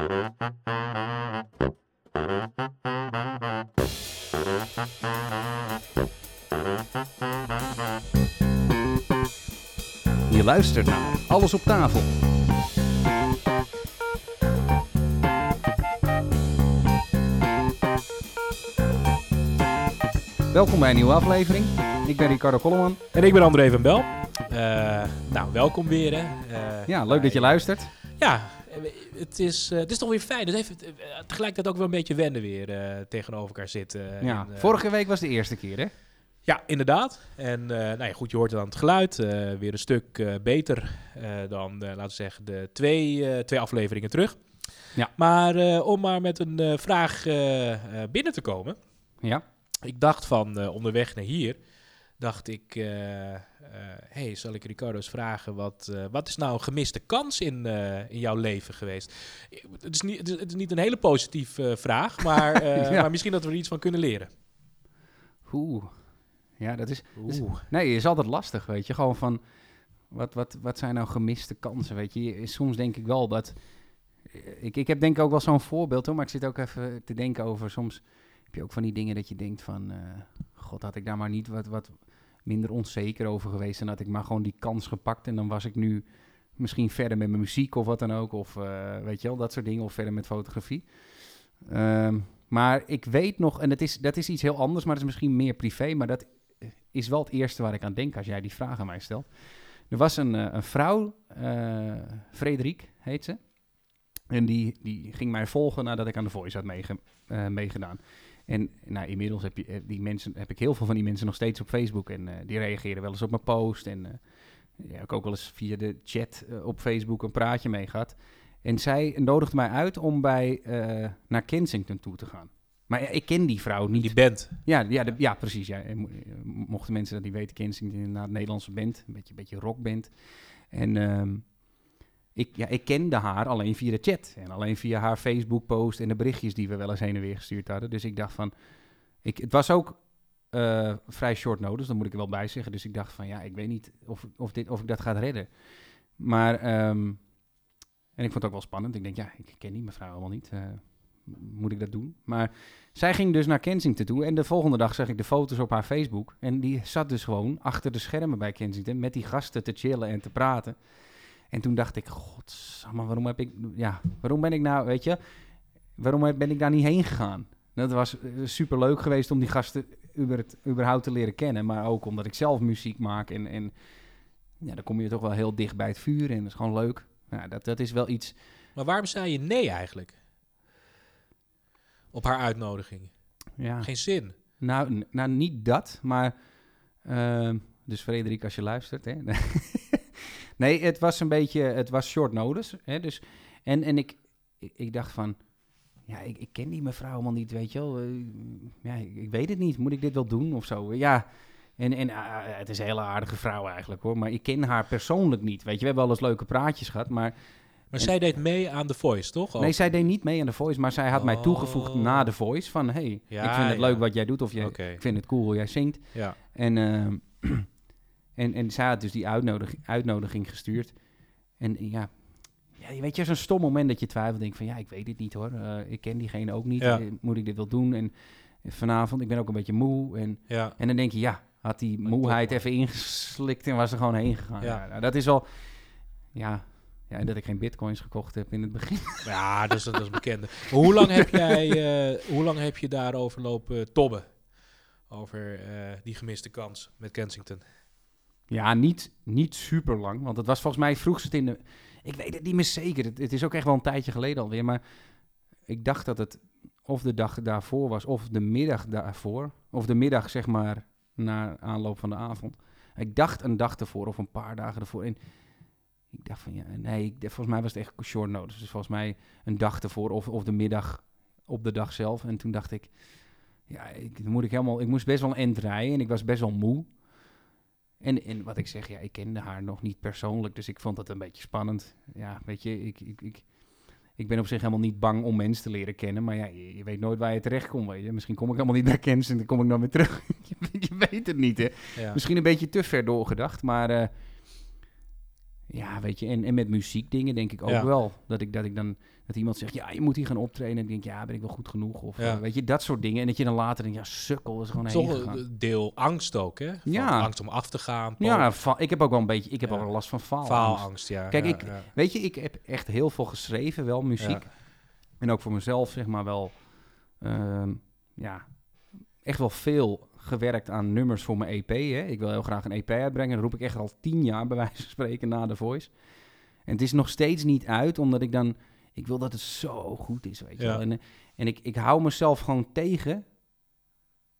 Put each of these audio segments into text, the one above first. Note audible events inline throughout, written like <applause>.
Je luistert naar Alles op tafel. Welkom bij een nieuwe aflevering. Ik ben Ricardo Kolleman. En ik ben André van Bel. Uh, nou, welkom weer. Hè. Uh, ja, leuk dat je luistert. Is, uh, het is toch weer fijn. Het heeft tegelijkertijd ook wel een beetje wennen weer tegenover elkaar zitten. Ja, en, vorige week was de eerste keer, hè? Ja, inderdaad. En nou ja, goed, je hoort het aan het geluid. weer een stuk beter dan, laten we zeggen, de twee, twee afleveringen terug. Ja. Maar om maar met een vraag binnen te komen. Ja. Ik dacht van onderweg naar hier dacht ik, uh, hey, zal ik Ricardo eens vragen, wat, wat is nou een gemiste kans in, in jouw leven geweest? Het is niet, het is niet een hele positieve vraag, maar, <laughs> maar misschien dat we er iets van kunnen leren. Oeh, ja, dat is, Oeh. Nee, is altijd lastig, weet je. Gewoon van, wat, wat, wat zijn nou gemiste kansen, weet je. Soms denk ik wel dat... Ik, ik heb denk ik ook wel zo'n voorbeeld, hoor, maar ik zit ook even te denken over... Soms heb je ook van die dingen dat je denkt van... God, had ik daar maar niet wat, wat, minder onzeker over geweest. En had ik maar gewoon die kans gepakt. En dan was ik nu misschien verder met mijn muziek of wat dan ook. Of uh, weet je wel, dat soort dingen. Of verder met fotografie. Um, maar ik weet nog, en het is, dat is iets heel anders, maar het is misschien meer privé. Maar dat is wel het eerste waar ik aan denk als jij die vraag aan mij stelt. Er was een, uh, een vrouw, uh, Frederik heet ze. En die, die ging mij volgen nadat ik aan de Voice had meege, meegedaan. En nou, inmiddels heb, je, eh, die mensen, heb ik heel veel van die mensen nog steeds op Facebook. En uh, die reageren wel eens op mijn post. En uh, ja, ik ook wel eens via de chat uh, op Facebook een praatje mee gehad. En zij nodigde mij uit om bij, naar Kensington toe te gaan. Maar ja, ik ken die vrouw niet. Die band. Ja, ja, de, ja precies. Ja. Mochten mensen dat niet weten, Kensington een Nederlandse band. Een beetje, beetje rockband. En... Um, ik, ja, ik kende haar alleen via de chat en alleen via haar Facebook-post en de berichtjes die we wel eens heen en weer gestuurd hadden. Dus ik dacht van, ik, het was ook uh, vrij short notice, dat moet ik er wel bij zeggen. Dus ik dacht van, ja, ik weet niet of, of, dit, of ik dat ga redden. Maar, um, en ik vond het ook wel spannend. Ik denk, ja, ik ken die mevrouw allemaal niet. Uh, moet ik dat doen? Maar zij ging dus naar Kensington toe. En de volgende dag zag ik de foto's op haar Facebook. En die zat dus gewoon achter de schermen bij Kensington met die gasten te chillen en te praten. En toen dacht ik, god, waarom heb ik, ja, waarom ben ik nou, weet je, waarom ben ik daar niet heen gegaan? Dat was eh, super leuk geweest om die gasten überhaupt te leren kennen, maar ook omdat ik zelf muziek maak en, en ja, dan kom je toch wel heel dicht bij het vuur en dat is gewoon leuk. Ja, dat, dat is wel iets. Maar waarom zei je nee eigenlijk? Op haar uitnodiging? Ja. Geen zin? Nou, nou niet dat, maar... Uh, dus Frederik, als je luistert, hè? <laughs> Nee, het was een beetje, het was short notice. Hè, dus, en en ik, ik, dacht van, ja, ik, ik ken die mevrouw helemaal niet, weet je wel. Uh, ja, ik, ik, weet het niet, moet ik dit wel doen of zo? Ja, en, en uh, het is een hele aardige vrouw eigenlijk hoor, maar ik ken haar persoonlijk niet. Weet je, we hebben wel eens leuke praatjes gehad, maar... Maar zij deed mee aan The Voice, toch? Nee, zij deed niet mee aan The Voice, maar zij had mij toegevoegd oh. na The Voice. Van, hey, ja, ik vind het leuk wat jij doet, of je, okay. ik vind het cool hoe jij zingt. Ja. En uh, <clears throat> En, en zij had dus die uitnodiging, uitnodiging gestuurd. En ja, ja, weet je, zo'n stom moment dat je twijfelt. Denk van, ja, ik weet het niet hoor. Uh, ik ken diegene ook niet. Ja. Eh, moet ik dit wel doen? En vanavond, ik ben ook een beetje moe. En, ja. en dan denk je, ja, had die moeheid even ingeslikt en was er gewoon heen gegaan. Ja. nou, dat is wel, ja, ja, en dat ik geen bitcoins gekocht heb in het begin. <laughs> Ja, dat is, dat is bekende. hoe lang heb jij, uh, <laughs> hoe lang heb je daarover lopen tobben? Over die gemiste kans met Kensington? Ja, niet, niet super lang. Want het was volgens mij vroeg het in de. Ik weet het niet meer zeker. Het, is ook echt wel een tijdje geleden alweer. Maar ik dacht dat het of de dag daarvoor was, of de middag daarvoor. Of de middag, zeg maar, na aanloop van de avond. Ik dacht een dag ervoor of een paar dagen ervoor. En ik dacht van ja, nee, volgens mij was het echt short notice. Dus volgens mij een dag ervoor of, of de middag op de dag zelf. En toen dacht ik, ja, ik, moet ik helemaal. Ik moest best wel een end rijden en ik was best wel moe. En, en wat ik zeg, ja, ik kende haar nog niet persoonlijk, dus ik vond het een beetje spannend. Ja, weet je, ik, ik, ik, ik ben op zich helemaal niet bang om mensen te leren kennen, maar ja, je, weet nooit waar je terecht komt, weet je. Misschien kom ik helemaal niet bij kennis en dan kom ik dan weer terug. <laughs> je, weet het niet, hè. Misschien een beetje te ver doorgedacht, maar uh, Ja, weet je, en, en met muziek dingen denk ik ook Ja. wel. Dat ik, dat ik dan, dat iemand zegt, ja, je moet hier gaan optreden. En ik denk, ja, ben ik wel goed genoeg? Of Ja. eh, weet je, dat soort dingen. En dat je dan later denkt, ja, sukkel, is gewoon Toch een deel angst ook, hè? Van Ja. Angst om af te gaan. Ja, ik heb ook wel een beetje, ik heb Ja. wel last van faalangst. faalangst, ja. Kijk, ja, ik-. Weet je, ik heb echt heel veel geschreven, wel muziek. En ook voor mezelf, zeg maar wel, ehm, ja, echt wel veel gewerkt aan nummers voor mijn EP. Hè. Ik wil heel graag een EP uitbrengen. Dat roep ik echt al tien jaar, bij wijze van spreken, na The Voice. En het is nog steeds niet uit, omdat ik dan... Ik wil dat het zo goed is, weet je Ja. wel. En, eh, en ik, ik hou mezelf gewoon tegen.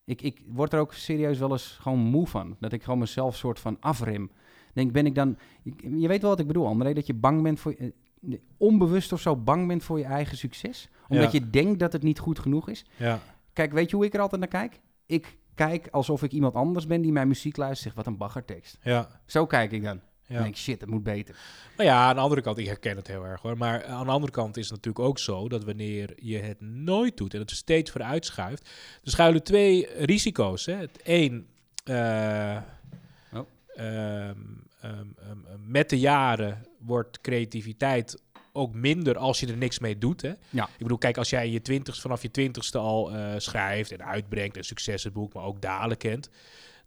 Ik, ik word er ook serieus wel eens gewoon moe van. Dat ik gewoon mezelf soort van afrem. Denk, ben ik dan... Je, je weet wel wat ik bedoel, André, dat je bang bent voor... je- eh, onbewust of zo bang bent voor je eigen succes. Omdat Ja. je denkt dat het niet goed genoeg is. ja. Kijk, weet je hoe ik er altijd naar kijk? Ik kijk alsof ik iemand anders ben die mijn muziek luistert. Zegt, wat een baggertekst. ja. Zo kijk ik dan. Ja. Dan denk ik, shit, dat moet beter. Nou ja, aan de andere kant, ik herken het heel erg hoor. Maar aan de andere kant is het natuurlijk ook zo dat wanneer je het nooit doet en het steeds vooruit schuift, er schuilen twee risico's. Hè. Het één, eh, Oh. ehm, ehm, ehm, met de jaren wordt creativiteit ook minder als je er niks mee doet. Hè. Ja. Ik bedoel, kijk, als jij je twintigste, vanaf je twintigste al eh, schrijft en uitbrengt en successen boekt, maar ook dalen kent,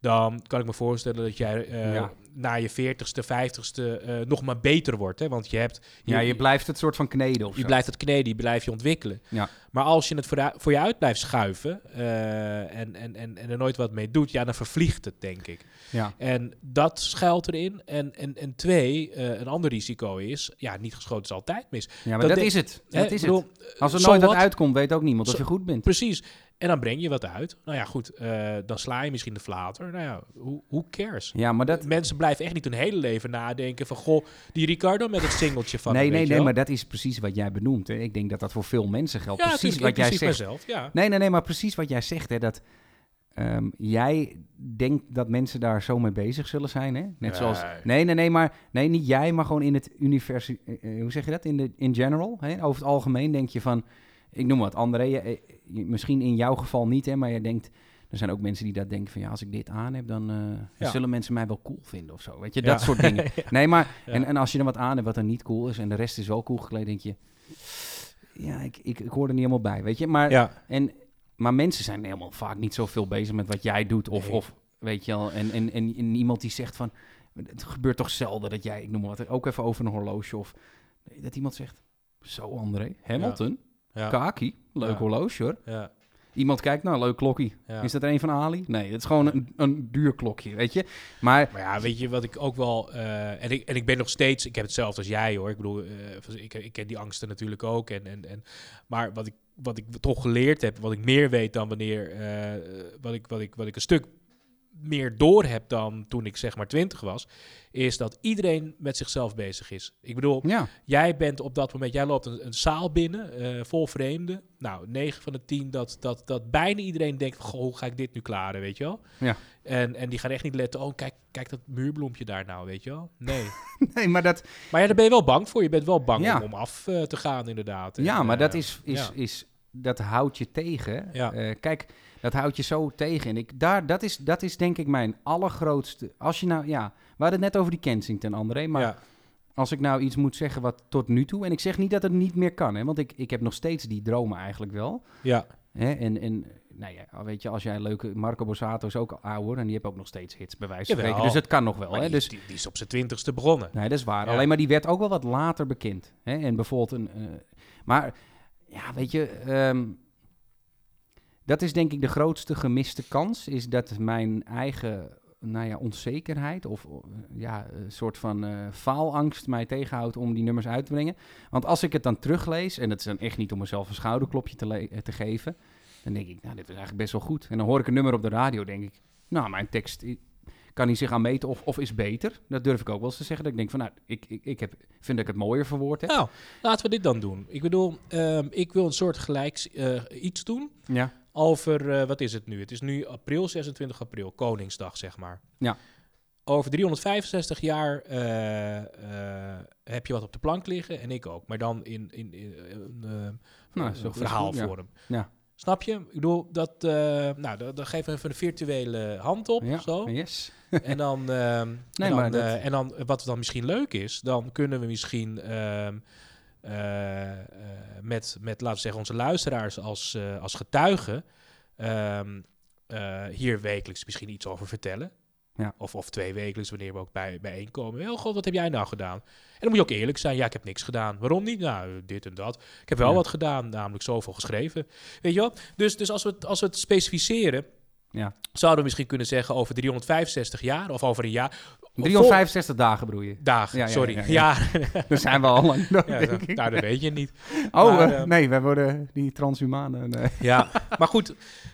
dan kan ik me voorstellen dat jij eh, Ja. na je veertigste, vijftigste eh, nog maar beter wordt. Hè? Want je hebt... Ja, je blijft het soort van kneden of je zo. blijft het kneden, je blijft je ontwikkelen. Ja. Maar als je het voor, je uit blijft schuiven eh, en, en, en, en er nooit wat mee doet, ja, dan vervliegt het, denk ik. Ja. En dat schuilt erin. En, en, en twee, een ander risico is, ja, niet geschoten is altijd mis. ja, maar Dat dat, is het. Hè, Dat is bedoel, het. Als er nooit wat uitkomt, weet ook niemand of Zo- je goed bent. Precies. En dan breng je wat uit. Nou ja, goed, eh, dan sla je misschien de flater. Nou ja, who, who cares? Ja, maar dat... Mensen blijven echt niet hun hele leven nadenken van... Goh, die Ricardo met het singeltje van... Nee, nee, nee, maar dat is precies wat jij benoemt. Hè. Ik denk dat dat voor veel mensen geldt. Ja, precies wat jij zegt. mezelf, ja. Nee, nee, nee, maar precies wat jij zegt. Hè, dat ehm, jij denkt dat mensen daar zo mee bezig zullen zijn. Hè? Net Nee. zoals. Nee, nee, nee, maar. Nee, niet jij, maar gewoon in het universum. hoe zeg je dat? In, de, in general. Hè? Over het algemeen denk je van. Ik noem wat. André, je- eh, je- misschien in jouw geval niet, hè, maar je denkt. Er zijn ook mensen die dat denken van ja, als ik dit aan heb, dan, eh, dan zullen mensen mij wel cool vinden of zo. Weet je, Ja. dat soort dingen. <laughs> Nee, maar en, en als je er wat aan hebt wat dan niet cool is en de rest is wel cool gekleed, denk je, ja, ik, ik, ik hoor er niet helemaal bij, weet je. Maar Ja, en, maar mensen zijn helemaal vaak niet zoveel bezig met wat jij doet. Of, Nee. of weet je wel, en, en, en, en iemand die zegt van... Het gebeurt toch zelden dat jij, ik noem maar wat, ook even over een horloge of... Dat iemand zegt, zo André, Hamilton, ja, Kaki, leuk Ja. horloge hoor. ja, Iemand kijkt, nou, leuk klokkie. Is dat er een van Ali? Nee, het is gewoon een, een duur klokje, weet je. Maar Maar ja, weet je wat ik ook wel... eh, en, ik, en ik ben nog steeds... Ik heb hetzelfde als jij hoor. Ik bedoel, eh, ik, ik ken die angsten natuurlijk ook. En, en, en, maar wat ik, wat ik toch geleerd heb... Wat ik meer weet dan wanneer... eh, wat, ik, wat, ik, wat ik een stuk meer door heb dan toen ik zeg maar twintig was... Is dat iedereen met zichzelf bezig is. Ik bedoel, ja, Jij bent op dat moment, jij loopt een, een zaal binnen, eh, vol vreemden. Nou, 9 van de 10, dat, dat, dat bijna iedereen denkt: goh, hoe ga ik dit nu klaren, weet je wel? Ja. En, en die gaan echt niet letten, oh, kijk, kijk dat muurbloempje daar nou, weet je wel? Nee. <laughs> nee, maar dat, maar ja, daar ben je wel bang voor. Je bent wel bang Ja. om, om af eh, te gaan, inderdaad. ja, En, maar eh, dat is, is, ja. is, dat houdt je tegen. Ja. Eh, kijk, dat houdt je zo tegen. En ik, daar, dat, is, dat is denk ik mijn allergrootste... Als je nou, ja, we hadden het net over die Kensington, André. Maar ja. als ik nou iets moet zeggen wat tot nu toe... En ik zeg niet dat het niet meer kan, hè, want ik, ik heb nog steeds die dromen eigenlijk wel. ja, Hè, en, en nou ja, weet je, als jij leuke... Marco Borsato is ook ouder en die heeft ook nog steeds hits, bij wijze van Jawel. spreken. Dus het kan nog wel. Maar Hè, die, dus, die, die is op zijn twintigste begonnen. Nee, dat is waar. Ja. Alleen maar die werd ook wel wat later bekend. Hè? En bijvoorbeeld een. eh, maar ja, weet je. ehm, dat is denk ik de grootste gemiste kans. Is dat mijn eigen nou ja, onzekerheid of eh, ja, een soort van eh, faalangst mij tegenhoudt om die nummers uit te brengen. Want als ik het dan teruglees, en dat is dan echt niet om mezelf een schouderklopje te, eh, te geven, dan denk ik, nou, dit is eigenlijk best wel goed. En dan hoor ik een nummer op de radio, denk ik, nou, mijn tekst kan hij zich aan meten of, of is beter. Dat durf ik ook wel eens te zeggen. Dat ik denk van, nou, ik, ik, ik heb, vind dat ik het mooier verwoord heb. Nou, laten we dit dan doen. Ik bedoel, ehm, ik wil een soort gelijks iets doen. Ja. Over, eh, wat is het nu? Het is nu april, 26 april, Koningsdag, zeg maar. Ja. Over 365 jaar eh, eh, heb je wat op de plank liggen en ik ook. Maar dan in, in, in, een Nou, zo verhaalvorm. Ja. Snap je? Ik bedoel, dat, nou, dan, dan geef even een virtuele hand op. Ja, Zo. yes. <laughs> en, dan, ehm, Nee, en, dan, dat- en dan, wat dan misschien leuk is, dan kunnen we misschien ehm, eh, eh, met, met, laten we zeggen, onze luisteraars als, eh, als getuigen ehm, eh, hier wekelijks misschien iets over vertellen. Ja. Of, of twee wekelijks, wanneer we ook bij, bijeenkomen. Wel, god, wat heb jij nou gedaan? En dan moet je ook eerlijk zijn. Ja, ik heb niks gedaan. Waarom niet? Nou, dit en dat. Ik heb wel Ja. wat gedaan, namelijk zoveel geschreven. Weet je wel? Dus, dus als, we het, als we het specificeren, Ja. zouden we misschien kunnen zeggen over 365 jaar of over een jaar. 365 dagen bedoel je. Dagen, Ja, ja, sorry. ja. <laughs> Daar zijn we al lang door, <laughs> ja, denk ik. nou, dat weet je niet. Oh, maar, eh, eh, nee, wij worden die transhumanen. nee. Ja, <laughs> maar goed,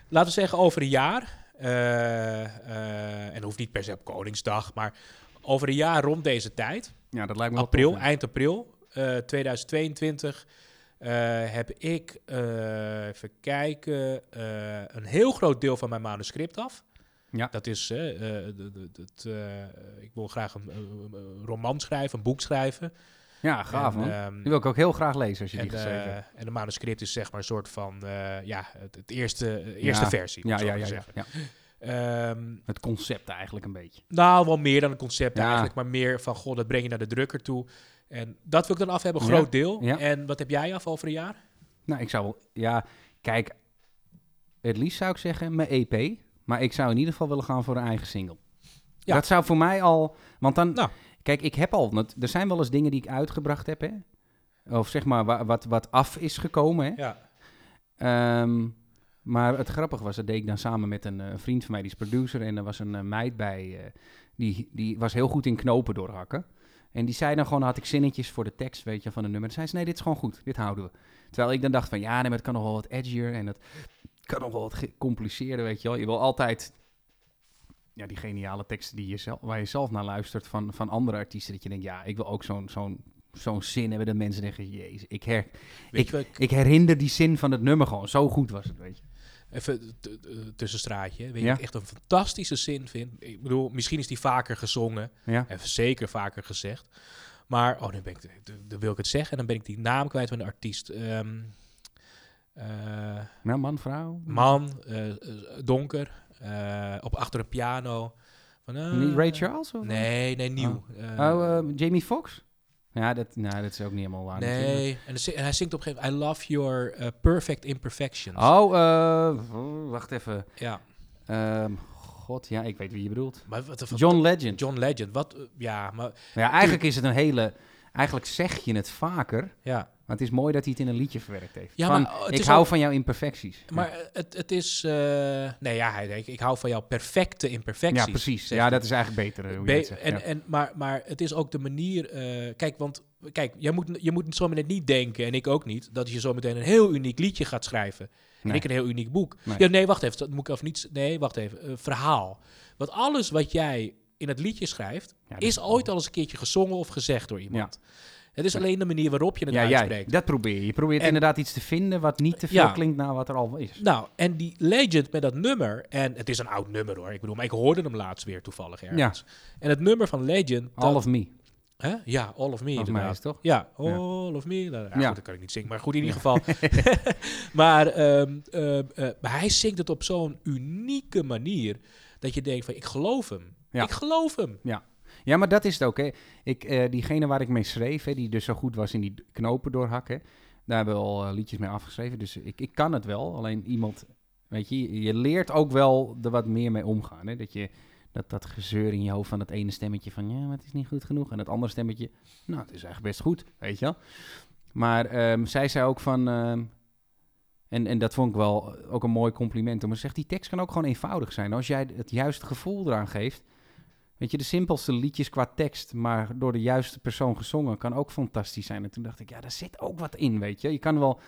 laten we zeggen over een jaar. eh, eh, en hoeft niet per se op Koningsdag, maar over een jaar rond deze tijd, Ja, dat lijkt me wel april, tof, eind april eh, 2022, eh, heb ik, eh, even kijken, eh, een heel groot deel van mijn manuscript af. Ja. Dat is, eh, eh, het, eh, ik wil graag een, roman schrijven, een boek schrijven. Ja, gaaf En, man. ehm, Die wil ik ook heel graag lezen als je en, die geschreven eh, en de manuscript is zeg maar een soort van, eh, ja, het, het eerste, eh, eerste Ja. versie. Ja, ja, ja, ja, zeggen. ja. Ehm, Het concept eigenlijk een beetje. nou, wel meer dan een concept eigenlijk, maar meer van, goh, dat breng je naar de drukker toe. En dat wil ik dan af hebben, Ja, groot deel. ja. En wat heb jij af over een jaar? Nou, ik zou wel... Ja, kijk. Het liefst zou ik zeggen mijn EP. Maar ik zou in ieder geval willen gaan voor een eigen single. Ja. Dat zou voor mij al... Want dan... Nou. Kijk, ik heb al... Er zijn wel eens dingen die ik uitgebracht heb, hè. Of zeg maar wa- wat, wat af is gekomen, hè. Ja. Ehm, maar het grappige was, dat deed ik dan samen met een eh, vriend van mij, die is producer. En er was een eh, meid bij, eh, die, die was heel goed in knopen doorhakken. En die zei dan gewoon, had ik zinnetjes voor de tekst, weet je, van een nummer. Dan zei ze, nee, dit is gewoon goed, dit houden we. Terwijl ik dan dacht van, ja, nee, maar het kan nog wel wat edgier en het kan nog wel wat gecompliceerder, weet je wel. Je wil altijd, ja, die geniale teksten die je zelf, waar je zelf naar luistert van, van andere artiesten. Dat je denkt, ja, ik wil ook zo'n zo'n zo'n zin hebben dat mensen denken, jezus, ik, her, ik- ik herinner die zin van het nummer gewoon. Zo goed was het, weet je. Even t- tussenstraatje. Weet je Ja. wat ik echt een fantastische zin vind? Ik bedoel, misschien is die vaker gezongen. Ja. En zeker vaker gezegd. Maar, oh, dan, ben ik, dan- wil ik het zeggen. En dan ben ik die naam kwijt van de artiest. Eh, Nou, man, vrouw. man, eh, eh, donker, eh, op achter een piano. Van, eh, Ray Charles? Of? Nee, nee, nieuw. Oh, Eh, eh, Jamie Foxx? Ja, dat, nou, dat is ook niet helemaal waar. nee, en, en hij zingt op een gegeven moment... I love your eh, perfect imperfections. Oh, eh, wacht even. Ja, Ehm, God, ja, ik weet wie je bedoelt. maar wat John Legend. John Legend. Wat, eh, ja, maar Ja, eigenlijk is het een hele... Eigenlijk zeg je het vaker, ja. Maar het is mooi dat hij het in een liedje verwerkt heeft. Ja, Van, maar, oh, ik hou ook- van jouw imperfecties. Maar het, het is... eh, nee, ja, hij denkt, ik hou van jouw perfecte imperfecties. ja, precies. Ja, dat is eigenlijk beter eh, hoe je Be- het zegt. en, ja. en, maar, maar het is ook de manier... eh, kijk, want kijk, jij moet, je moet zometeen niet denken, en ik ook niet... dat je zo meteen een heel uniek liedje gaat schrijven. En ik een heel uniek boek. Nee. Ja, nee, wacht even. Dat moet ik even niet... Nee, wacht even. verhaal. Want alles wat jij in het liedje schrijft... Ja, is ooit al eens een keertje gezongen of gezegd door iemand. Het is alleen de manier waarop je het ja, ja, uitspreekt. dat probeer je. Je probeert En- inderdaad iets te vinden wat niet te veel Ja. klinkt naar wat er al is. Nou, en die Legend met dat nummer, en het is een oud nummer hoor, ik bedoel, maar ik hoorde hem laatst weer toevallig ergens. En het nummer van Legend, dat- All of me, hè? ja, All of Me is het toch? Ja, All of Me, nou, ja, Ja. goed, dat kan ik niet zingen, maar goed in ieder geval. <laughs> <laughs> maar, ehm, ehm, eh, maar hij zingt het op zo'n unieke manier, dat je denkt van, ik geloof hem. Ja. Ik geloof hem. Ja, maar dat is het ook. Hè. Ik, eh, diegene waar ik mee schreef, hè, die dus zo goed was in die knopen doorhakken, daar hebben we al eh, liedjes mee afgeschreven. Dus ik, ik kan het wel. Alleen iemand, weet je, je leert ook wel er wat meer mee omgaan. Hè. Dat je dat, dat gezeur in je hoofd van dat ene stemmetje van, ja, maar het is niet goed genoeg. En het andere stemmetje, nou, het is eigenlijk best goed, weet je wel. Maar ehm, zij zei ook van, ehm, en, en dat vond ik wel ook een mooi compliment. Maar ze zegt, die tekst kan ook gewoon eenvoudig zijn. Als jij het juiste gevoel eraan geeft, Weet je, de simpelste liedjes qua tekst, maar door de juiste persoon gezongen, kan ook fantastisch zijn. En toen dacht ik, ja, daar zit ook wat in, weet je. Je kan wel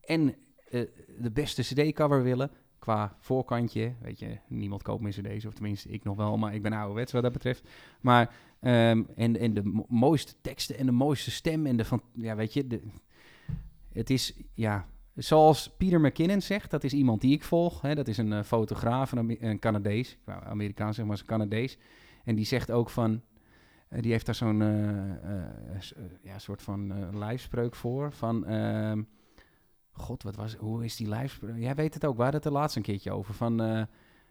en eh, de beste cd-cover willen, qua voorkantje. Weet je, niemand koopt meer cd's, of tenminste ik nog wel, maar ik ben ouderwets wat dat betreft. Maar, ehm, en, en de mo- mooiste teksten en de mooiste stem en de van, ja, weet je, de, het is, ja... Zoals Peter McKinnon zegt, dat is iemand die ik volg. Hè, dat is een eh, fotograaf, een, een Canadees. Ik wou Amerikaan zeg maar, is een Canadees. En die zegt ook van... eh, die heeft daar zo'n eh, ja, soort van lijfspreuk voor. Van... ehm, God, wat was, hoe is die lijfspreuk? Jij weet het ook, we hadden het er laatst een keertje over. Van...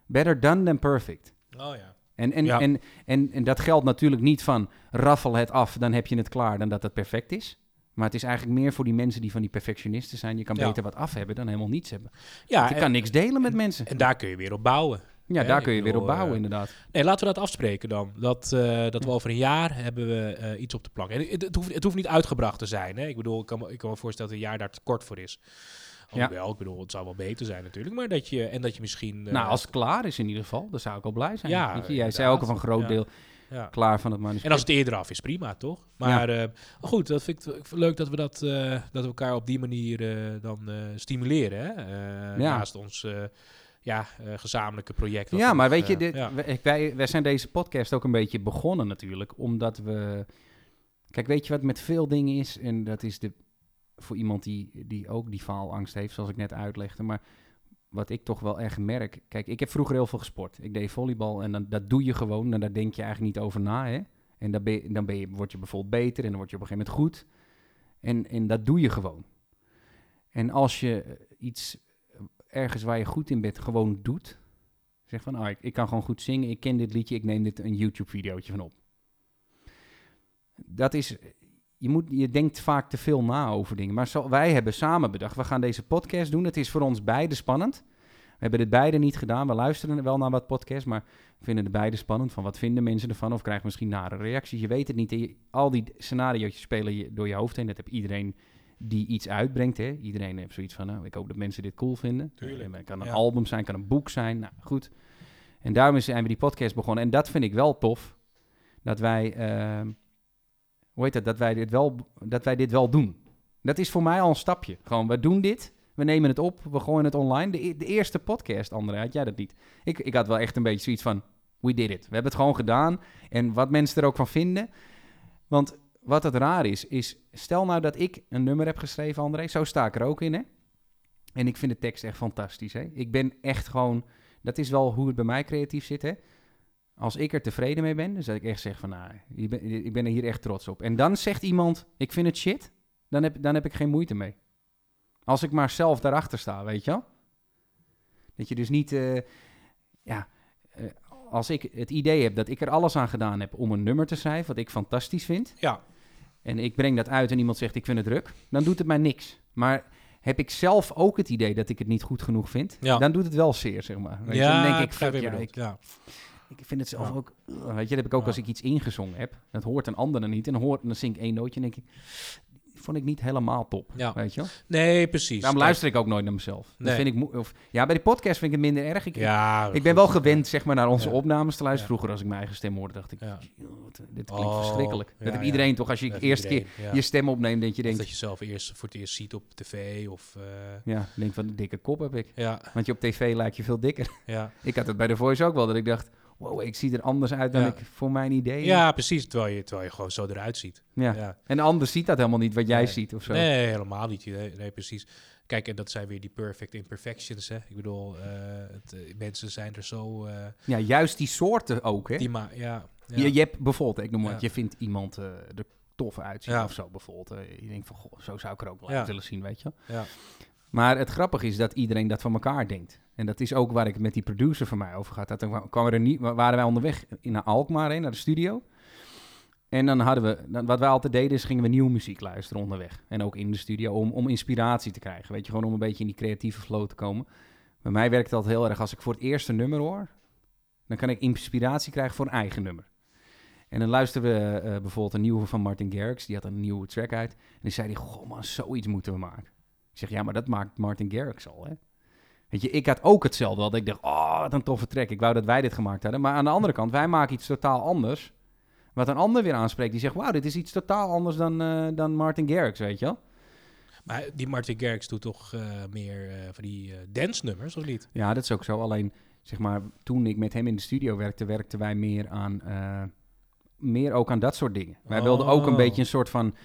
better done than perfect. Oh ja. En, en, Ja. en, en, en dat geldt natuurlijk niet van raffel het af, dan heb je het klaar, dan dat het perfect is. Maar het is eigenlijk meer voor die mensen die van die perfectionisten zijn. Je kan Ja. beter wat af hebben dan helemaal niets hebben. Ja, Want je kan niks delen met mensen. en daar kun je weer op bouwen. Ja, hè, daar kun je weer op bouwen, eh, inderdaad. Nee, laten we dat afspreken dan. Dat, eh, dat we over een jaar hebben we eh, iets op de plank. En het, het, hoeft, het hoeft niet uitgebracht te zijn. Hè? Ik bedoel, ik kan, me, ik kan me voorstellen dat een jaar daar te kort voor is. Ja. Hoewel, ik bedoel, het zou wel beter zijn natuurlijk. Maar dat je, en dat je misschien... nou, als het klaar is in ieder geval, dan zou ik al blij zijn. Ja, je, jij zei ook al van groot deel ja. klaar van het manuscript. En als het eerder af is, prima, toch? Maar eh, goed, dat vind ik, leuk dat we, dat, eh, dat we elkaar op die manier eh, dan stimuleren. Hè? Ja. Naast ons ja, gezamenlijke project. Ja, we maar nog, weet je, dit, wij, wij zijn deze podcast ook een beetje begonnen natuurlijk, omdat we... Kijk, weet je wat met veel dingen is? En dat is de, voor iemand die, die ook die faalangst heeft, zoals ik net uitlegde. Maar wat ik toch wel echt merk... Kijk, ik heb vroeger heel veel gesport. Ik deed volleybal en dan, dat doe je gewoon en daar denk je eigenlijk niet over na, hè? En dan, ben dan ben je, word je bijvoorbeeld beter en dan word je op een gegeven moment goed. En, en dat doe je gewoon. En als je eh, iets eh, ergens waar je goed in bent gewoon doet... Zeg van, ah, ik, ik kan gewoon goed zingen, ik ken dit liedje, ik neem dit een YouTube-videootje van op. Dat is, je, moet, je denkt vaak te veel na over dingen. Maar zo, wij hebben samen bedacht, we gaan deze podcast doen. Het is voor ons beide spannend. We hebben dit beide niet gedaan. We luisteren wel naar wat podcasts, maar we vinden het beide spannend. Van wat vinden mensen ervan? Of krijgen misschien nare reacties? Je weet het niet. Je- al die scenario's spelen je door je hoofd heen. Dat heb iedereen die iets uitbrengt. Hè? Iedereen heeft zoiets van, nou, ik hoop dat mensen dit cool vinden. Tuurlijk. Het kan een Ja. album zijn, kan een boek zijn. Nou, goed. En daarom zijn we die podcast begonnen. En dat vind ik wel tof. Dat wij, ehm, hoe heet dat, dat wij, dit wel, dat wij dit wel doen. Dat is voor mij al een stapje. Gewoon, we doen dit. We nemen het op. We gooien het online. De, e- de eerste podcast, André, had jij dat niet? Ik, ik had wel echt een beetje zoiets van, we did it. We hebben het gewoon gedaan. En wat mensen er ook van vinden. Want wat het raar is, is... Stel nou dat ik een nummer heb geschreven, André. Zo sta ik er ook in, hè? En ik vind de tekst echt fantastisch, hè? Ik ben echt gewoon... Dat is wel hoe het bij mij creatief zit, hè? Als ik er tevreden mee ben, dus dat ik echt zeg van... Nou, ik ben, ik ben er hier echt trots op. En dan zegt iemand, ik vind het shit. Dan heb, dan heb ik geen moeite mee. Als ik maar zelf daarachter sta, weet je wel? Dat je dus niet... eh, ja, eh, als ik het idee heb dat ik er alles aan gedaan heb om een nummer te schrijven... wat ik fantastisch vind... Ja, en ik breng dat uit en iemand zegt ik vind het druk, dan doet het mij niks. Maar heb ik zelf ook het idee dat ik het niet goed genoeg vind, Ja. dan doet het wel zeer, zeg maar. Ja dan denk ik, fuck, ja, ik, ja. Ik vind het zelf Ja. ook... uh, weet je, dat heb ik ook Ja. als ik iets ingezongen heb. Dat hoort een ander dan niet. En dan, hoort, en dan zing ik één nootje en denk ik, vond ik niet helemaal top. Ja. Weet je wel? Nee, precies. Daarom luister ik ook nooit naar mezelf. Dat Nee. vind ik moe- of, ja, bij de podcast vind ik het minder erg. Ik, Ja, ik ben wel gewend zeg maar, naar onze Ja. opnames te luisteren. Vroeger als ik mijn eigen stem hoorde, dacht ik, Ja. "Joh, wat- dit klinkt Oh, verschrikkelijk. ja, dat heb ja. iedereen toch, als je Dat de eerste keer je stem opneemt, dat je Of denkt, dat je zelf eerst voor het eerst ziet op tv of... eh, ja, denk van, een dikke kop heb ik. ja, Want je op tv lijkt je veel dikker. ja. <laughs> ik had het bij de Voice ook wel, dat ik dacht, wow, ik zie er anders uit dan Ja. ik voor mijn idee. ja, precies. Terwijl je, terwijl je gewoon zo eruit ziet. Ja. Ja. En de ander ziet dat helemaal niet, wat jij Nee. ziet of zo. Nee, helemaal niet. Nee, nee, precies. Kijk, en dat zijn weer die perfect imperfections. Hè. Ik bedoel, eh, het, eh, mensen zijn er zo... eh, Ja, juist die soorten ook, hè. die ma ja, ja. Je, je hebt bijvoorbeeld, ik noem maar, je vindt iemand er tof uitzien of zo bijvoorbeeld. Je denkt van, goh, zo zou ik er ook wel willen zien, weet je. Ja. Maar het grappige is dat iedereen dat van elkaar denkt. En dat is ook waar ik met die producer van mij over gaat. Dat er kwam er niet, waren wij onderweg naar Alkmaar, hè, naar de studio. En dan hadden we, dan, wat wij altijd deden, is gingen we nieuwe muziek luisteren onderweg. En ook in de studio, om, om inspiratie te krijgen. Weet je, gewoon om een beetje in die creatieve flow te komen. Bij mij werkt dat heel erg. Als ik voor het eerste nummer hoor, dan kan ik inspiratie krijgen voor een eigen nummer. En dan luisterden we eh, bijvoorbeeld een nieuwe van Martin Garrix. Die had een nieuwe track uit. En die zei hij, goh man, zoiets moeten we maken. Ik zeg, ja, maar dat maakt Martin Garrix al, hè. Weet je, ik had ook hetzelfde. Dat ik dacht, oh, wat een toffe track. Ik wou dat wij dit gemaakt hadden. Maar aan de andere kant, wij maken iets totaal anders. Wat een ander weer aanspreekt. Die zegt, wauw, dit is iets totaal anders dan, eh, dan Martin Garrix, weet je wel. Maar die Martin Garrix doet toch eh, meer eh, van die eh dance-nummers, of niet? Ja, dat is ook zo. Alleen, zeg maar, toen ik met hem in de studio werkte, werkten wij meer aan... meer ook aan dat soort dingen. Wij wilden ook een Oh. beetje een soort van...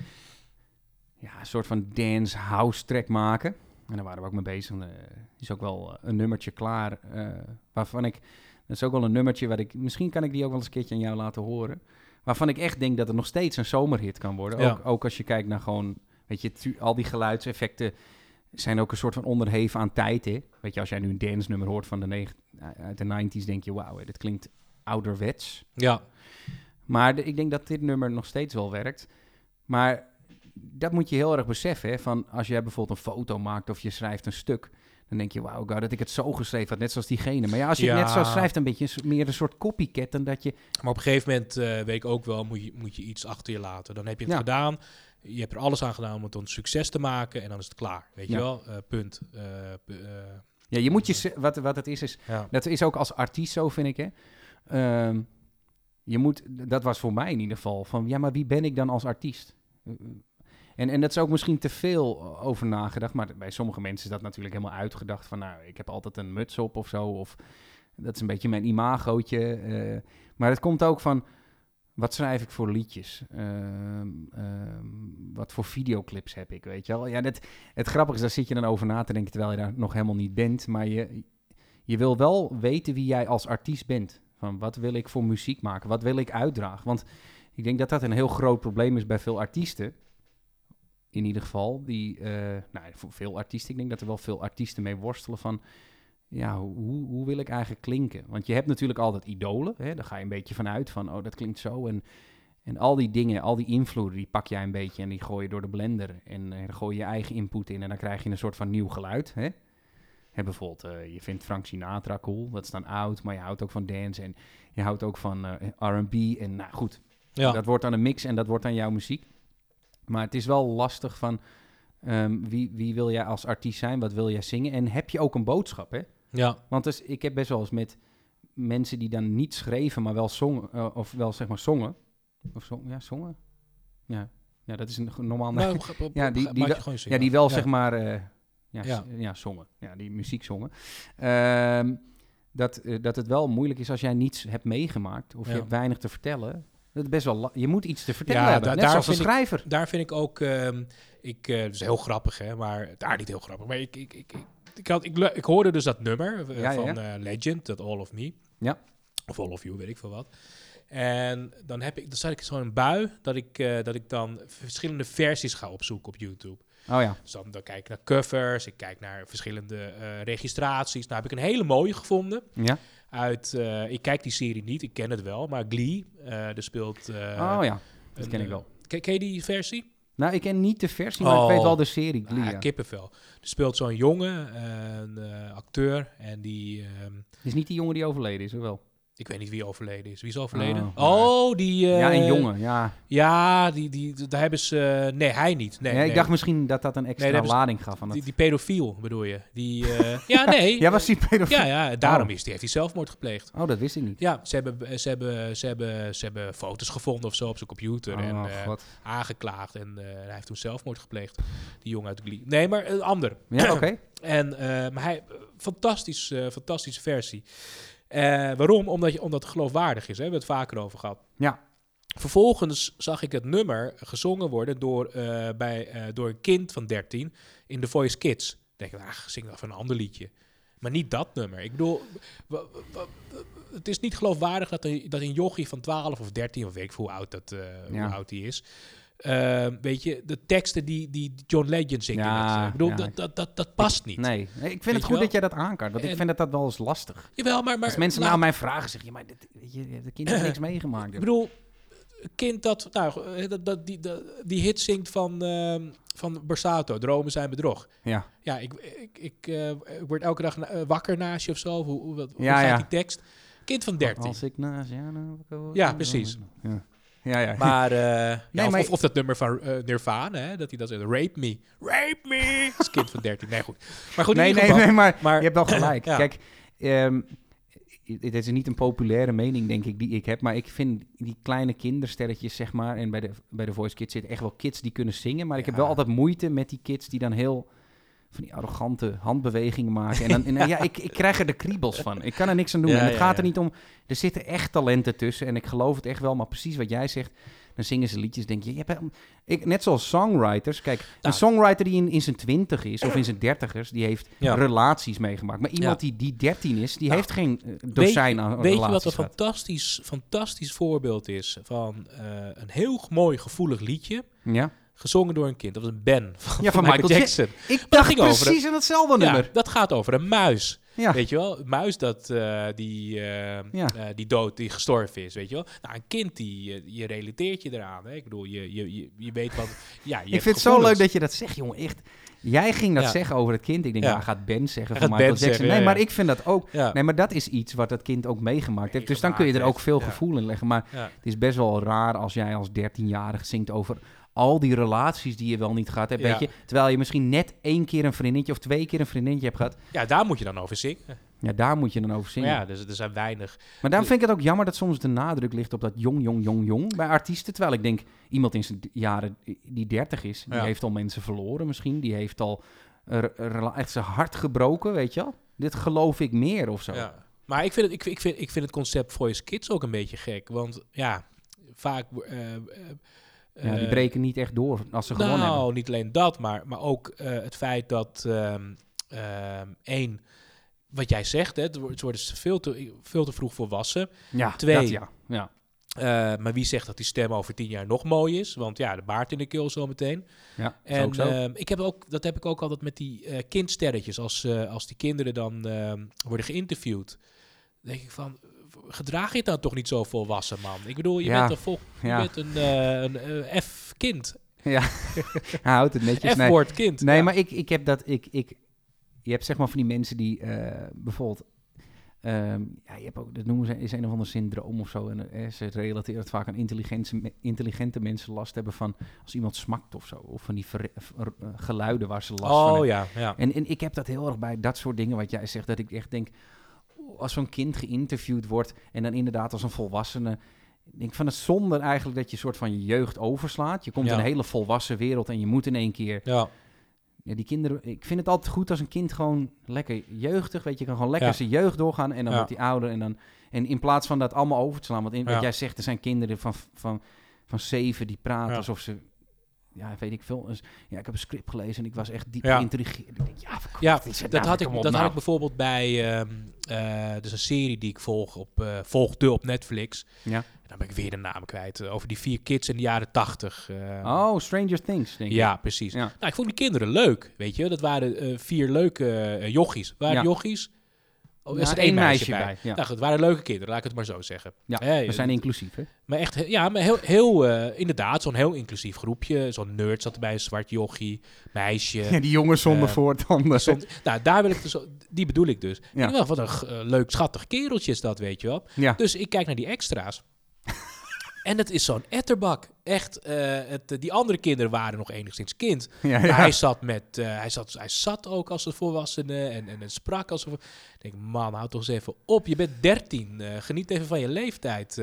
Ja, een soort van dance house track maken. En daar waren we ook mee bezig. Er is ook wel eh, een nummertje klaar. eh, waarvan ik... Dat is ook wel een nummertje wat ik... Misschien kan ik die ook wel eens een keertje aan jou laten horen. Waarvan ik echt denk dat het nog steeds een zomerhit kan worden. Ja. Ook, ook als je kijkt naar gewoon... Weet je, al die geluidseffecten zijn ook een soort van onderheven aan tijd, hè? Weet je, als jij nu een dance nummer hoort van de uit de 90s, denk je, wauw, dit klinkt ouderwets. Ja. Maar de- ik denk dat dit nummer nog steeds wel werkt. Maar dat moet je heel erg beseffen. Hè? Van als jij bijvoorbeeld een foto maakt of je schrijft een stuk. Dan denk je, wauw, wou dat ik het zo geschreven had. Net zoals diegene. Maar ja, als je het net zo schrijft, een beetje meer een soort copycat. Dan dat je... Maar op een gegeven moment eh, weet ik ook wel, moet je, moet je iets achter je laten. Dan heb je het Ja. gedaan. Je hebt er alles aan gedaan om het een succes te maken. En dan is het klaar. Weet Ja. je wel? Eh, punt. Eh, Ja, je moet je... Wat, wat het is, is... Dat is ook als artiest zo, vind ik, hè. Ehm, je moet... Dat was voor mij in ieder geval. Van, ja, maar wie ben ik dan als artiest? Eh, En, en dat is ook misschien te veel over nagedacht. Maar bij sommige mensen is dat natuurlijk helemaal uitgedacht. Van, nou, ik heb altijd een muts op of zo. Of dat is een beetje mijn imagootje. eh. maar het komt ook van... Wat schrijf ik voor liedjes? Ehm, ehm, wat voor videoclips heb ik, weet je wel? Ja, dat, het grappige is, daar zit je dan over na te denken... terwijl je daar nog helemaal niet bent. Maar je, je wil wel weten wie jij als artiest bent. Van wat wil ik voor muziek maken? Wat wil ik uitdragen? Want ik denk dat dat een heel groot probleem is bij veel artiesten. In ieder geval. Die, eh, nou, voor veel artiesten. Ik denk dat er wel veel artiesten mee worstelen van... Ja, hoe, hoe wil ik eigenlijk klinken? Want je hebt natuurlijk altijd idolen. Hè? Daar ga je een beetje vanuit van, oh, dat klinkt zo. En, en al die dingen, al die invloeden, die pak jij een beetje en die gooi je door de blender. En eh, dan gooi je je eigen input in en dan krijg je een soort van nieuw geluid. Hè? Hè, bijvoorbeeld, eh, je vindt Frank Sinatra cool, dat is dan oud, maar je houdt ook van dance en je houdt ook van eh, R&B. En nou goed, ja. dat wordt dan een mix en dat wordt dan jouw muziek. Maar het is wel lastig van, ehm, wie, wie wil jij als artiest zijn, wat wil jij zingen? En heb je ook een boodschap, hè? ja. Want dus, ik heb best wel eens met mensen die dan niet schreven, maar wel zongen, eh, of wel zeg maar zongen. Of zong, ja, zongen? Ja. ja, dat is een normaal... Nou, <laughs> Ja, die- die wel- ja, die wel zeg maar, eh, ja, Ja. zongen. Ja, die muziek zongen. Ehm, dat, eh, dat het wel moeilijk is als jij niets hebt meegemaakt of Ja. je hebt weinig te vertellen. Dat is best wel je moet iets te vertellen Ja, hebben, da- net daar zoals een ik- schrijver. Daar vind ik ook, ehm, ik, het is heel grappig hè, maar daar niet heel grappig. Maar ik, ik, ik, ik, ik, had, ik, ik hoorde dus dat nummer eh, Ja, ja, van eh, Legend, dat All of Me. Ja. Of All of You, weet ik veel wat. En dan, heb ik, dan zat ik zo in een bui dat ik, dat ik dan verschillende versies ga opzoeken op YouTube. Oh ja, Dus dan, dan kijk ik naar covers, ik kijk naar verschillende registraties. Nou heb ik een hele mooie gevonden. ja. Uit, eh, ik kijk die serie niet, ik ken het wel, maar Glee, eh er speelt... eh, oh ja, dat een, ken ik wel. Ken, ken je die versie? Nou, ik ken niet de versie, maar ik Oh. weet wel de serie Glee. Ah, ja. kippenvel. Er speelt zo'n jongen, een acteur, en die... ehm, is niet die jongen die overleden is, wel? Ik weet niet wie overleden is. Wie is overleden? Oh, Oh, die... eh, ja, een jongen, ja. Ja, die, die, daar hebben ze... nee, hij niet. Nee, nee. ik dacht misschien dat dat een extra Nee, lading gaf. Van die, die pedofiel bedoel je? Die, eh, ja, nee. <laughs> Ja, was die pedofiel? ja, ja, daarom Oh. is die, heeft hij zelfmoord gepleegd. Oh, dat wist ik niet. Ja, ze hebben, ze, hebben, ze, hebben, ze hebben foto's gevonden of zo op zijn computer. Oh, en eh, aangeklaagd. En eh, hij heeft toen zelfmoord gepleegd. Die jongen uit Glee. Nee, maar een ander. Ja, oké. <clears throat> En, eh, maar hij, fantastisch, eh, fantastische versie. Eh, waarom? Omdat, je, omdat het geloofwaardig is. Hè? We hebben het vaker over gehad. Ja. Vervolgens zag ik het nummer gezongen worden door, eh, bij, eh, door een kind van 13 in The Voice Kids. Denk ik, ach, zing dan even een ander liedje. Maar niet dat nummer. Ik bedoel, het is niet geloofwaardig dat een, dat een jochie van 12 of 13, of weet ik hoe oud, dat, Ja. hoe oud die is. Eh, weet je, de teksten die, die John Legend zingt. in Ja, dat, eh, ik bedoel, ja. dat, dat, dat, dat past niet. Nee. nee, ik vind Weet het je goed wel? dat jij dat aankaart. Want ik vind dat dat wel eens lastig. Jawel, maar... maar Als mensen laat- nou mij vragen, zeg je, maar dit, weet je, de kind heeft <clears throat> niks meegemaakt. Ik bedoel, kind dat, nou, eh, dat, dat die, dat, die hit zingt van, ehm van Borsato, Dromen zijn bedrog. ja. Ja, ik, ik, ik, eh, ik word elke dag na- wakker naast je of zo. Hoe, hoe, wat- hoe Ja, gaat ja. die tekst? Kind van 13. Als ik naast jou nou- Ja, precies. Ja, ja. ja. Maar, eh, <laughs> ja, Nee, of, maar- of, of dat nummer van eh, Nirvana, hè, dat hij dat zegt, rape me, rape me. Dat is kind van 13, nee goed. Maar goed, nee, nee, geval, nee, maar, maar- je hebt wel gelijk. <clears throat> Ja. Kijk, ehm, dit is niet een populaire mening, denk ik, die ik heb. Maar ik vind die kleine kindersterretjes, zeg maar... En bij de, bij de Voice Kids zitten echt wel kids die kunnen zingen. Maar ik heb wel altijd moeite met die kids die dan heel... van die arrogante handbewegingen maken. En dan, en, ja, ik, ik krijg er de kriebels van. Ik kan er niks aan doen. Ja, en het ja, gaat er niet om... Er zitten echt talenten tussen. En ik geloof het echt wel. Maar precies wat jij zegt... Dan zingen ze liedjes, denk je, je hebt ik, net zoals songwriters. Kijk, een songwriter die in, in zijn twintig is of in zijn dertigers, die heeft relaties meegemaakt. Maar iemand die, die 13 is, die Nou, heeft geen eh, dozijn aan Weet je wat relaties een fantastisch, fantastisch voorbeeld is van eh, een heel mooi gevoelig liedje Ja? Gezongen door een kind. Dat was een Ben van, Ja, van Michael Jackson. Ik dacht ging over precies aan hetzelfde Ja, nummer. dat gaat over een muis. Ja. Weet je wel? Een muis dat, eh, die, eh, eh, die dood, die gestorven is. Weet je wel? Nou, een kind, die, je relateert je eraan. Hè? Ik bedoel, je, je, je, je weet wat... Ja, je <laughs> Ik vind het zo leuk dat je dat zegt, jongen. Echt. Jij ging dat Ja. zeggen over het kind. Ik denk, Ja. nou, gaat Ben zeggen van Michael Ben Jackson. zeggen, nee, ja, maar ik vind dat ook. Nee, maar dat is iets wat dat kind ook meegemaakt heeft. Dus dan kun je er ook veel gevoel in leggen. Maar het is best wel raar als jij als 13-jarige zingt over al die relaties die je wel niet gehad hebt. Ja. Weet je? Terwijl je misschien net één keer een vriendinnetje of twee keer een vriendinnetje hebt gehad. ja, daar moet je dan over zingen. Ja, daar moet je dan over Maar zingen. ja, dus er zijn weinig... Maar daarom vind ik het ook jammer dat soms de nadruk ligt op dat jong, jong, jong, jong bij artiesten. Terwijl ik denk, iemand in zijn jaren die 30 is, die Ja. heeft al mensen verloren misschien. Die heeft al echt zijn hart gebroken, weet je wel. Dit geloof ik meer of zo. Ja. Maar ik vind, het, ik, vind- ik, vind, ik vind het concept Voice Kids ook een beetje gek. Want ja, vaak... eh, eh, Ja, die eh, breken niet echt door als ze gewonnen nou, hebben. niet alleen dat, maar, maar ook eh, het feit dat ehm, ehm, één, wat jij zegt, hè, het wordt- ze worden veel te, veel te vroeg volwassen. Ja, twee. dat ja. ja. Eh, maar wie zegt dat die stem over tien jaar nog mooi is? Want ja, de baard in de keel zo meteen. Ja, En ook zo. ehm, ik heb ook, dat heb ik ook altijd met die kindsterretjes. Als, als die kinderen dan worden geïnterviewd, denk ik van, gedraag je dan toch niet zo volwassen, man? Ik bedoel, je Ja, bent een, vol, je ja. bent een, eh, een eh, F-kind. ja. <laughs> Hij houdt het netjes. F-woord kind. nee maar ik, ik heb dat... Ik, ik, je hebt zeg maar van die mensen die eh, bijvoorbeeld... ehm, ja, je hebt ook, dat noemen ze is een of ander syndroom of zo. En eh, ze relateren het vaak aan intelligente, intelligente mensen last hebben van als iemand smakt of zo. Of van die ver- ver- geluiden waar ze last van Oh hebben. ja, ja. En, en ik heb dat heel erg bij dat soort dingen wat jij zegt. Dat ik echt denk, als zo'n kind geïnterviewd wordt en dan inderdaad als een volwassene. Ik denk van het zonde eigenlijk dat je een soort van je jeugd overslaat. Je komt Ja. in een hele volwassen wereld en je moet in één keer. ja. Ja, die kinderen, ik vind het altijd goed als een kind gewoon lekker jeugdig, weet je, kan gewoon lekker Ja. zijn jeugd doorgaan en dan wordt hij ouder en dan en in plaats van dat allemaal over te slaan, want in, wat jij zegt, er zijn kinderen van van van zeven die praten alsof ze ja, weet ik veel. Dus, ja, ik heb een script gelezen en ik was echt diep Ja. geïntrigeerd. Ik denk, ja, Ja, het dat, nou? had ik, dat nou. had ik bijvoorbeeld bij... ehm eh dus een serie die ik volg op, eh volgde op Netflix. Ja. En dan ben ik weer de naam kwijt. eh, over die vier kids in de jaren tachtig. eh. Oh, Stranger Things, denk ik. Ja, precies. Ja. Nou, ik vond die kinderen leuk, weet je. Dat waren vier leuke jochies. Waren Ja. jochies? Oh, er Ja, zat één één meisje bij, bij. ja. Nou goed, het waren leuke kinderen, laat ik het maar zo zeggen. Ja, we zijn eh, inclusief, hè? Maar echt, ja, maar heel, heel eh, inderdaad, zo'n heel inclusief groepje. Zo'n nerd zat erbij, een zwart jochie, meisje. <laughs> Ja, die jongens zonder eh, voortanden. Nou, daar wil ik dus, die bedoel ik dus. Ja. Ik dacht, wat een leuk, schattig kereltje is dat, weet je wel. Ja. Dus ik kijk naar die extra's. En het is zo'n etterbak. Echt, eh, het, die andere kinderen waren nog enigszins kind. <laughs> ja, hij zat met, eh, hij, zat, hij zat ook als een volwassene en, en, en sprak als een... vol- Ik denk, man, houd toch eens even op. Je bent 13. eh, geniet even van je leeftijd.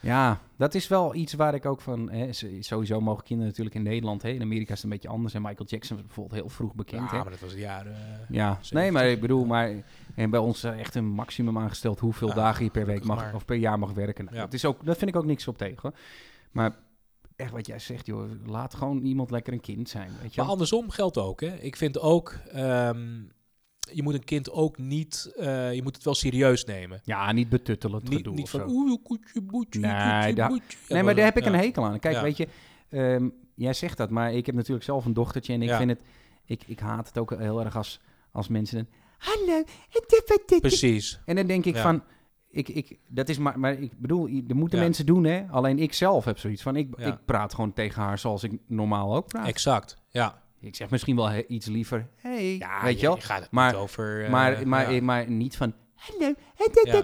Ja, dat is wel iets waar ik ook van... Hè, sowieso mogen kinderen natuurlijk in Nederland... Hè, in Amerika is het een beetje anders. En Michael Jackson was bijvoorbeeld heel vroeg bekend. ja, hè? maar dat was een jaar... eh, Ja, 70. nee, maar ik bedoel, maar en bij ons is echt een maximum aangesteld hoeveel Ja, dagen je per week mag maar. of per jaar mag werken. Nou, Ja. dat, is ook, dat vind ik ook niks op tegen. hoor. Maar echt wat jij zegt, joh, laat gewoon iemand lekker een kind zijn, weet je Maar wel. andersom geldt ook. Hè. Ik vind ook, ehm, je moet een kind ook niet, eh, je moet het wel serieus nemen. Ja, niet betuttelend Niet, gedoe niet of van, oeh, koetje, boetje, Nee, koetje, boetje. Nee, maar daar heb ik ja. een hekel aan. Kijk, weet je, ehm, jij zegt dat, maar ik heb natuurlijk zelf een dochtertje en ik vind het, ik, ik haat het ook heel erg als, als mensen hallo, Precies. en dan denk ik Ja. van, ik, ik, dat is maar, maar ik bedoel, dat moeten Ja. mensen doen, hè. Alleen ik zelf heb zoiets van, ik, Ja. ik praat gewoon tegen haar zoals ik normaal ook praat. Exact. Ja. ik zeg misschien wel he- iets liever, hey, ja weet je wel. gaat het Maar- niet over... eh, maar, maar, ja. maar niet van, hallo, Ja.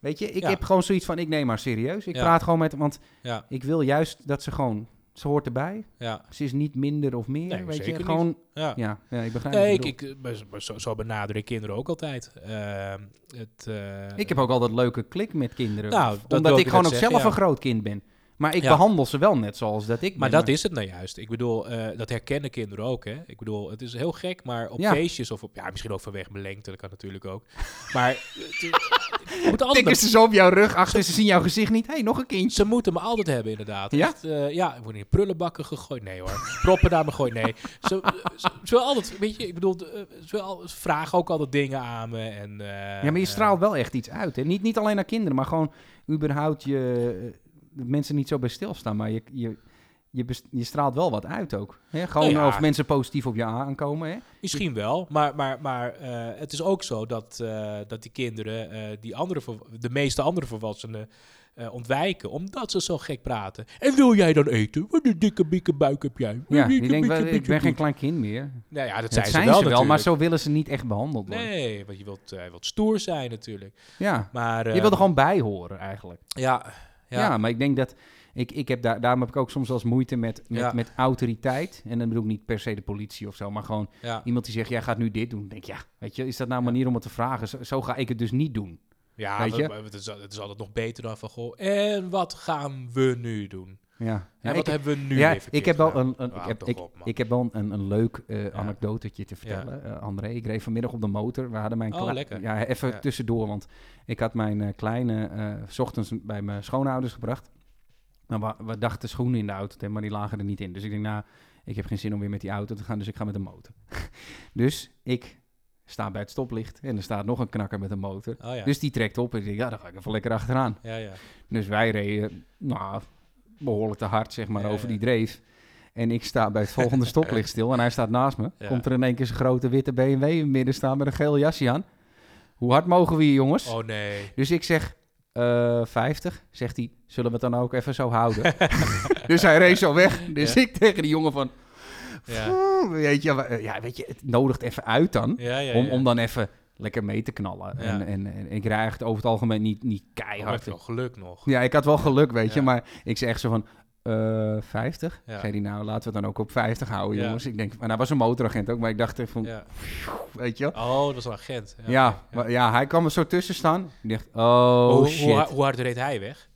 weet je, ik Ja. heb gewoon zoiets van, ik neem haar serieus. Ik Ja. praat gewoon met, want Ja, ik wil juist dat ze gewoon, ze hoort erbij. ja, Ze is niet minder of meer, Nee, weet je. Gewoon, ja. ja, ja, ik begrijp Nee, wat ik, ik, maar zo- zo, benaderen ik kinderen ook altijd. Ehm, het, eh, ik heb ook altijd leuke klik met kinderen. Nou, omdat ik gewoon ook zeggen, zelf ja. een groot kind ben. Maar ik Ja. behandel ze wel net zoals dat ik Maar dat is het nou juist. Ik bedoel, eh, dat herkennen kinderen ook. Hè? Ik bedoel, het is heel gek, maar op Ja. feestjes of op... Ja, misschien ook vanwege mijn lengte, dat kan natuurlijk ook. Maar Tikken ze zo op jouw rug achter, ze zien jouw gezicht niet. Hé, hey, nog een kindje. Ze moeten me altijd hebben, inderdaad. Ja? Echt, eh, ja, ik word in prullenbakken gegooid. Nee hoor. Proppen naar me gooien. Nee. Ze, ze, ze willen altijd, weet je, ik bedoel, eh, ze, ze vragen ook altijd dingen aan me. En, eh, Ja, maar je eh, straalt wel echt iets uit. Hè? Niet, niet alleen naar kinderen, maar gewoon überhaupt je... mensen niet zo bij stilstaan, maar je, je, je, je straalt wel wat uit ook. Hè? Gewoon Nou ja. of mensen positief op je aankomen. Hè? Misschien wel, maar, maar, maar eh, het is ook zo dat, eh, dat die kinderen eh, die andere, de meeste andere volwassenen ontwijken, omdat ze zo gek praten. En wil jij dan eten? Wat een dikke, bikke buik heb jij. Ja, Dikke, die denkt, bikke, wel, ik ben geen poet." klein kind meer. Nou ja, dat Dat zijn, zijn, ze wel, ze wel, maar zo willen ze niet echt behandeld worden. Nee, want je wilt, wilt stoer zijn natuurlijk. Ja, Maar, je eh, wil er gewoon bij horen eigenlijk. Ja, Ja, ja, maar ik denk dat... Ik, ik heb daar, daarom heb ik ook soms wel eens moeite met, met, Ja. met autoriteit. En dan bedoel ik niet per se de politie of zo, maar gewoon ja. iemand die zegt, jij gaat nu dit doen. Dan denk ik, ja, weet je, is dat nou een manier om het te vragen? Zo, zo ga ik het dus niet doen. ja Weet we- je? we- het, is, het is altijd nog beter dan van, goh, en wat gaan we nu doen? Ja, En ja wat ik, hebben we nu ja, ik heb wel gedaan? een, een, ik heb, ik, op, man. ik heb wel een, een leuk eh anekdotetje te Ja. vertellen, eh, André. Ik reed vanmiddag op de motor. We hadden mijn Oh. Ja, even Ja. tussendoor, want ik had mijn eh, kleine eh, s ochtends bij mijn schoonouders gebracht. Maar we, we dachten schoenen in de auto, te hebben, maar die lagen er niet in. Dus ik denk, nou, ik heb geen zin om weer met die auto te gaan, dus ik ga met de motor. <laughs> dus ik sta bij het stoplicht en er staat nog een knakker met een motor. Oh ja, Dus die trekt op en ik denk, ja, dan ga ik even lekker achteraan. ja, ja. Dus wij reden, nou, behoorlijk te hard, zeg maar, Ja, over die dreef. En ik sta bij het volgende <laughs> stoplicht stil en hij staat naast me. Komt er in één keer zijn grote witte BMW in het midden staan met een geel jasje aan. Hoe hard mogen we hier, jongens? Oh nee. Dus ik zeg, eh 50. Zegt hij, zullen we het dan ook even zo houden? <laughs> <laughs> dus hij reed zo weg. Dus ik tegen die jongen van, Ja, weet je, ja, weet je, het nodigt even uit dan. ja, ja. om, om dan even lekker mee te knallen. Ja. En, en, en ik rijd echt over het algemeen niet, niet Oh, keihard. je wel geluk nog. Ja, ik had wel geluk, weet je. Maar ik zei echt zo van, eh 50? Ja. Zei hij, nou, laten we het dan ook op 50 houden, Ja. jongens. Ik denk, en hij was een motoragent ook, maar ik dacht van, Ja. weet je. Oh, dat was een agent. Ja, Maar, ja, hij kwam er zo tussen staan. Ik dacht, oh, hoe, shit. Hoe, hoe hard reed hij weg?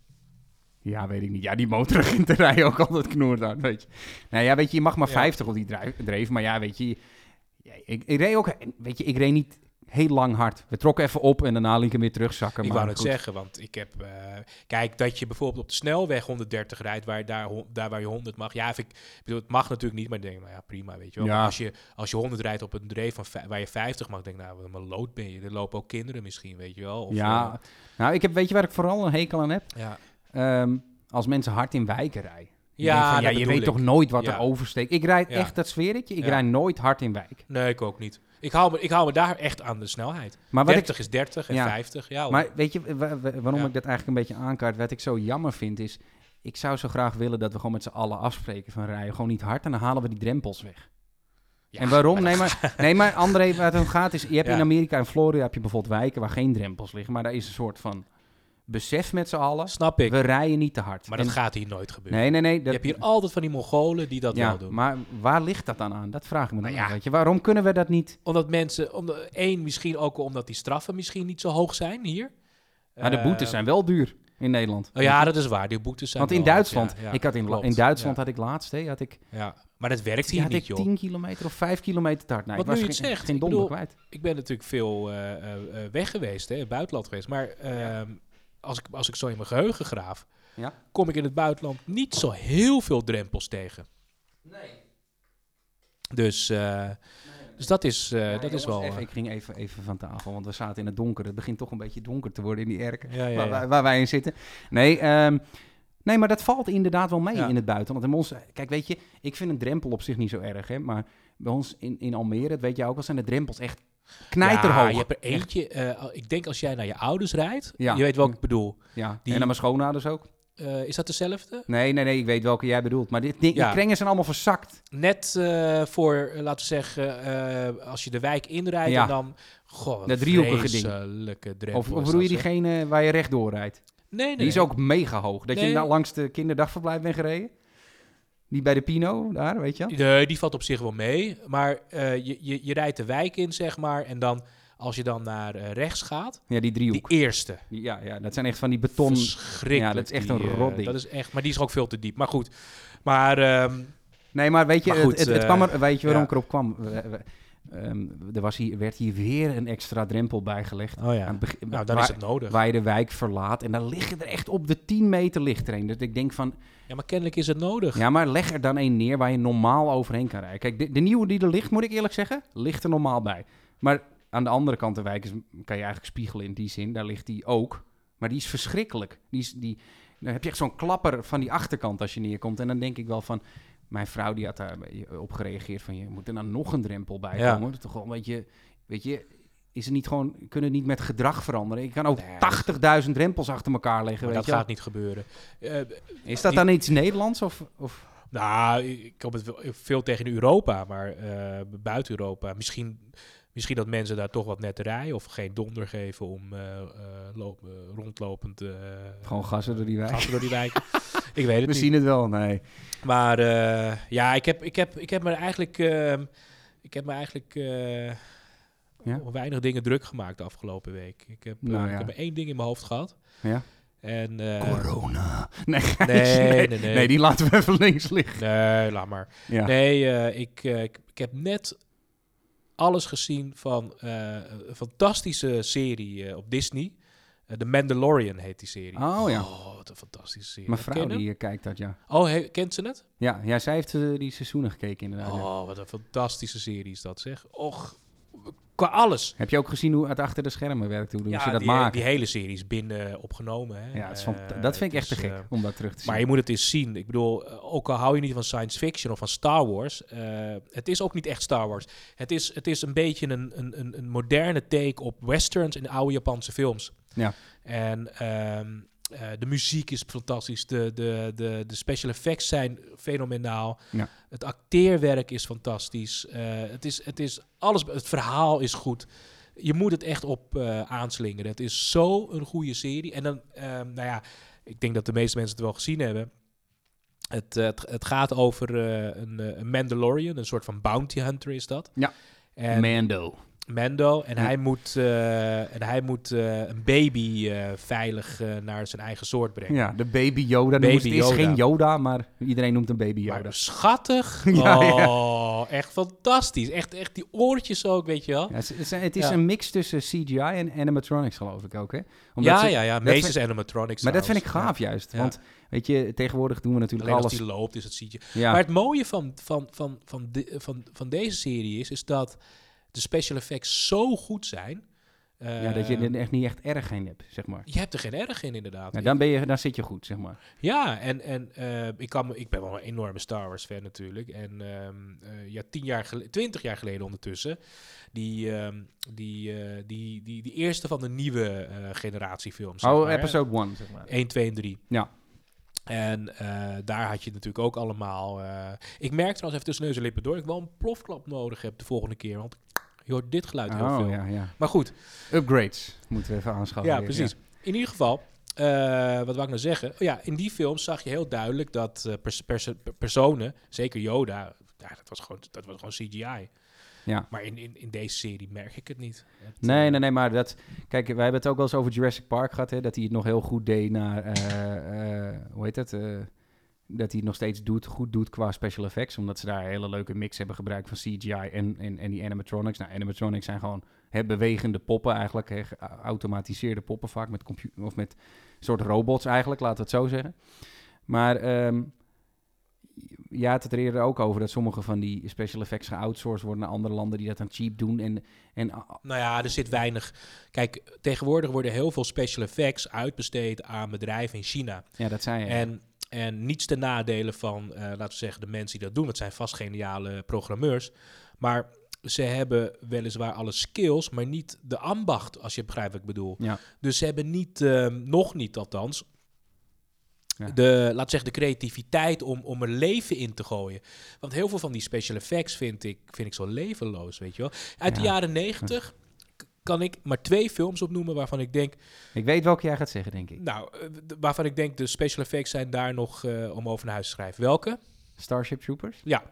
Ja, weet ik niet. Ja, die motoragenten <laughs> rijden ook altijd knoerd hard, weet je. Nou ja, weet je, je mag maar Ja. 50 op die dreef. Maar ja, weet je, ik, ik reed ook, weet je, ik reed niet heel lang hard. We trokken even op en daarna liet ik hem weer terugzakken. Ik maar wou het goed. zeggen, want ik heb... eh, kijk, dat je bijvoorbeeld op de snelweg 130 rijdt, waar, je daar, daar waar je 100 mag. Ja, ik, bedoel, het mag natuurlijk niet, maar ik denk, nou ja, prima, weet je wel. Ja. Als je, als je 100 rijdt op een dreef van waar je 50 mag, denk ik, nou, wat een lood ben je. Er lopen ook kinderen misschien, weet je wel. Of, Ja, eh, nou, ik heb, weet je waar ik vooral een hekel aan heb? ja. Ehm, als mensen hard in wijken rijden. Ja, van, ja, je weet ik. toch nooit wat Ja. er oversteekt. Ik rijd Ja. echt, dat zweer ik je, ik rijd nooit hard in wijk. Nee, ik ook niet. Ik hou me, ik hou me daar echt aan de snelheid. Maar, wat 30 is 30 en Ja. 50, ja. maar weet je wa- wa- waarom Ja. ik dat eigenlijk een beetje aankaart? Wat ik zo jammer vind is, ik zou zo graag willen dat we gewoon met z'n allen afspreken van rijden. Gewoon niet hard en dan halen we die drempels weg. Ja, en waarom? maar Nee maar, nee, maar André, waar het om gaat is, je hebt <laughs> in Amerika en Florida heb je bijvoorbeeld wijken waar geen drempels liggen. Maar daar is een soort van besef met z'n allen. Snap ik. We rijden niet te hard. Maar dat gaat hier nooit gebeuren. Nee, nee, nee. je dat- hebt hier altijd van die Mongolen die dat ja, wel doen. maar waar ligt dat dan aan? Dat vraag ik me dan Nou af, ja. weet je. Waarom kunnen we dat niet? Omdat mensen, omdat, één, misschien ook omdat die straffen misschien niet zo hoog zijn hier. Maar de boetes Eh, zijn wel duur in Nederland. Oh ja, dat is waar. Die boetes zijn Want in Duitsland, ja, ja, ik had in, klopt. in Duitsland Ja, had ik laatst, hè, had ik, ja. Maar dat werkt hier had niet, ik joh. 10 kilometer of 5 kilometer te hard. Nee, Wat ik was nu je geen, zegt, geen ik donder bedoel- kwijt. Ik ben natuurlijk veel eh, eh, eh, weg geweest, hè, buitenland geweest. Maar ehm, als, ik, als ik zo in mijn geheugen graaf, Ja. kom ik in het buitenland niet zo heel veel drempels tegen. Nee. Dus, eh, dus dat is, eh, Ja, dat is wel... even- eh, ik ging even, even van tafel, want we zaten in het donker. Het begint toch een beetje donker te worden in die erken. ja, waar, waar wij in zitten. Nee, ehm, nee, maar dat valt inderdaad wel mee in het buitenland. En ons, kijk, weet je, ik vind een drempel op zich niet zo erg, hè. Maar bij ons in, in Almere, dat weet je ook wel, zijn de drempels echt knijterhoog. Ja, je hebt er eentje. eh, ik denk als jij naar je ouders rijdt, Ja. je weet welke ik bedoel. Ja, Die- en naar mijn schoonouders ook. Eh, is dat dezelfde? Nee, nee, nee, ik weet welke jij bedoelt. Maar dit, die, Ja. die krengen zijn allemaal verzakt. Net eh, voor, laten we zeggen, als je de wijk inrijdt Ja. en dan... Goh, Dat driehoekige ding. Of, of bedoel je diegene waar je rechtdoor rijdt? Nee, nee. Die is ook mega hoog. Dat Nee. je nou langs de kinderdagverblijf bent gereden? Die bij de Pino, daar, weet je? Nee, die valt op zich wel mee. Maar eh, je, je, je rijdt de wijk in, zeg maar. En dan, als je dan naar eh, rechts gaat, Ja, die driehoek. die eerste. Die- Ja, ja, dat zijn echt van die beton... Ja, dat is echt die, een eh, rot ding. Dat is echt, maar die is ook veel te diep. Maar goed. Maar ehm, Nee, maar weet je, Maar goed, het, het, het kwam er, weet je waarom ja. ik erop kwam? We- we- ehm, er was hier, werd hier weer een extra drempel bijgelegd. oh ja. Aan het begin- Nou, dan waar, is het nodig. waar je de wijk verlaat. En dan liggen er echt op de 10 meter ligt er een. Dat ik denk van, Ja, maar kennelijk is het nodig. ja, maar leg er dan een neer waar je normaal overheen kan rijden. Kijk, de, de nieuwe die er ligt, moet ik eerlijk zeggen, ligt er normaal bij. Maar aan de andere kant de wijk is, kan je eigenlijk spiegelen in die zin. Daar ligt die ook. Maar die is verschrikkelijk. Die is, die, dan heb je echt zo'n klapper van die achterkant als je neerkomt. En dan denk ik wel van, mijn vrouw die had daar op gereageerd van, je moet er nou nog een drempel bij Ja. komen. Dat is toch wel een beetje, weet je, is het niet gewoon, kunnen het niet met gedrag veranderen? Ik kan ook Nee, dat- 80.000 drempels achter elkaar leggen, weet dat je gaat niet gebeuren. Eh, Is dat dan iets Nederlands of... of Nou, ik kom het veel tegen Europa, maar eh, buiten Europa. Misschien, misschien dat mensen daar toch wat netterij of geen donder geven om eh, eh, eh, rondlopend gewoon gassen door die wijk? gassen door die wijk. <laughs> ik weet het We niet. zien het wel, nee. Maar ja, ik heb, ik, heb, ik heb me eigenlijk, ehm, ik heb me eigenlijk Ja? weinig dingen druk gemaakt de afgelopen week. Ik heb, Nou ik heb maar één ding in mijn hoofd gehad. Ja? En, Corona. <laughs> Nee, Nee, nee, nee. Nee, die laten we even links liggen. Nee, laat maar. Ja. Nee, ik, ik, ik heb net alles gezien van eh, een fantastische serie eh, op Disney. Eh, The Mandalorian heet die serie. Oh ja. Oh, wat een fantastische serie. Mijn vrouw hem? die eh, kijkt dat, ja. Oh, he- kent ze het? Ja, ja zij heeft eh, die seizoenen gekeken inderdaad. ja. Oh, wat een fantastische serie is dat, zeg. Och, qua alles. Heb je ook gezien hoe het achter de schermen werkt? Hoe, hoe ze dat die, maken? die hele serie is binnen opgenomen. Hè. ja, het is Eh, fanta- dat vind ik echt te gek eh, om dat terug te zien. Maar je moet het eens zien. Ik bedoel, eh, ook al hou je niet van science fiction of van Star Wars, eh, het is ook niet echt Star Wars. Het is, het is een beetje een, een, een, een moderne take op westerns en oude Japanse films. Ja. En ehm, eh, de muziek is fantastisch, de, de, de, de special effects zijn fenomenaal, Ja. het acteerwerk is fantastisch, Eh, het, is, het is alles, het verhaal is goed. Je moet het echt op eh, aanslingeren. Het is zo een goede serie. En dan, ehm, nou ja, ik denk dat de meeste mensen het wel gezien hebben. Het, het, het gaat over een, een Mandalorian, een soort van bounty hunter is dat. Ja. En Mando. Mando. En Ja. hij moet, eh, en hij moet eh, een baby eh, veilig eh, naar zijn eigen soort brengen. Ja, de baby Yoda. Baby het. Is geen Yoda, maar iedereen noemt hem baby Yoda. Maar schattig. <laughs> Ja, ja. oh, echt fantastisch. Echt, echt die oortjes ook, weet je wel. Ja, het is, het is een mix tussen CGI en animatronics, geloof ik ook, hè? Omdat Ja, ze- ja, ja. Meestal animatronics. Maar dat vind ik gaaf juist. Want, weet je, tegenwoordig doen we natuurlijk Alleen als alles... die loopt, is het ziet je. Ja, Maar het mooie van, van, van, van, de- van, van deze serie is, is dat de special effects zo goed zijn. ja, dat je Eh, er echt niet echt erg in hebt, zeg maar. je hebt er geen erg in, inderdaad. Ja, dan, ben je, dan zit je goed, zeg maar. Ja, en, en eh, ik, kan, ik ben wel een enorme Star Wars fan natuurlijk. En ehm, eh, ja, tien jaar geleden, twintig jaar geleden ondertussen, die, ehm, die, die, die, die eerste van de nieuwe generatie films. zeg Oh, maar, episode 1, zeg maar. 1, 2 en 3. Ja. En daar had je natuurlijk ook allemaal... eh, ik merk trouwens even tussen neus en lippen door... dat ik wel een plofklap nodig heb de volgende keer. Want je hoort dit geluid heel Oh, veel. ja, ja. Maar goed, Upgrades moeten we even aanschaffen. ja, weer, precies. In ieder geval, eh, wat wou ik nou zeggen? Oh ja, in die films zag je heel duidelijk dat pers- pers- personen, zeker Yoda, ja, dat, was gewoon, dat was gewoon CGI. Ja. Maar in, in, in deze serie merk ik het niet. Het, Nee, eh, nee, nee, maar dat... Kijk, wij hebben het ook wel eens over Jurassic Park gehad, hè. Dat hij het nog heel goed deed naar... hoe heet het? Dat hij het nog steeds doet, goed doet qua special effects. Omdat ze daar een hele leuke mix hebben gebruikt van CGI en, en, en die animatronics. Nou, animatronics zijn gewoon hè, bewegende poppen eigenlijk. Hè, geautomatiseerde poppen vaak met, compu- of met soort robots eigenlijk, laten we het zo zeggen. Maar ehm ja, het had er eerder ook over dat sommige van die special effects geoutsourced worden naar andere landen die dat dan cheap doen. En, en Nou ja, er zit weinig... Kijk, tegenwoordig worden heel veel special effects uitbesteed aan bedrijven in China. ja, dat zei je. En, en niets ten nadele van, eh, laten we zeggen, de mensen die dat doen. Dat zijn vast geniale programmeurs. Maar ze hebben weliswaar alle skills, maar niet de ambacht, als je begrijpt wat ik bedoel. Ja. Dus ze hebben niet, ehm, nog niet althans, Ja. de, laat zeggen, de creativiteit om, om er leven in te gooien. Want heel veel van die special effects vind ik, vind ik zo levenloos, weet je wel. Uit de Ja. jaren negentig kan ik maar twee films opnoemen waarvan ik denk, Ik weet welke jij gaat zeggen, denk ik. nou, eh, waarvan ik denk de special effects zijn daar nog eh, om over naar huis te schrijven. Welke? Starship Troopers? Ja,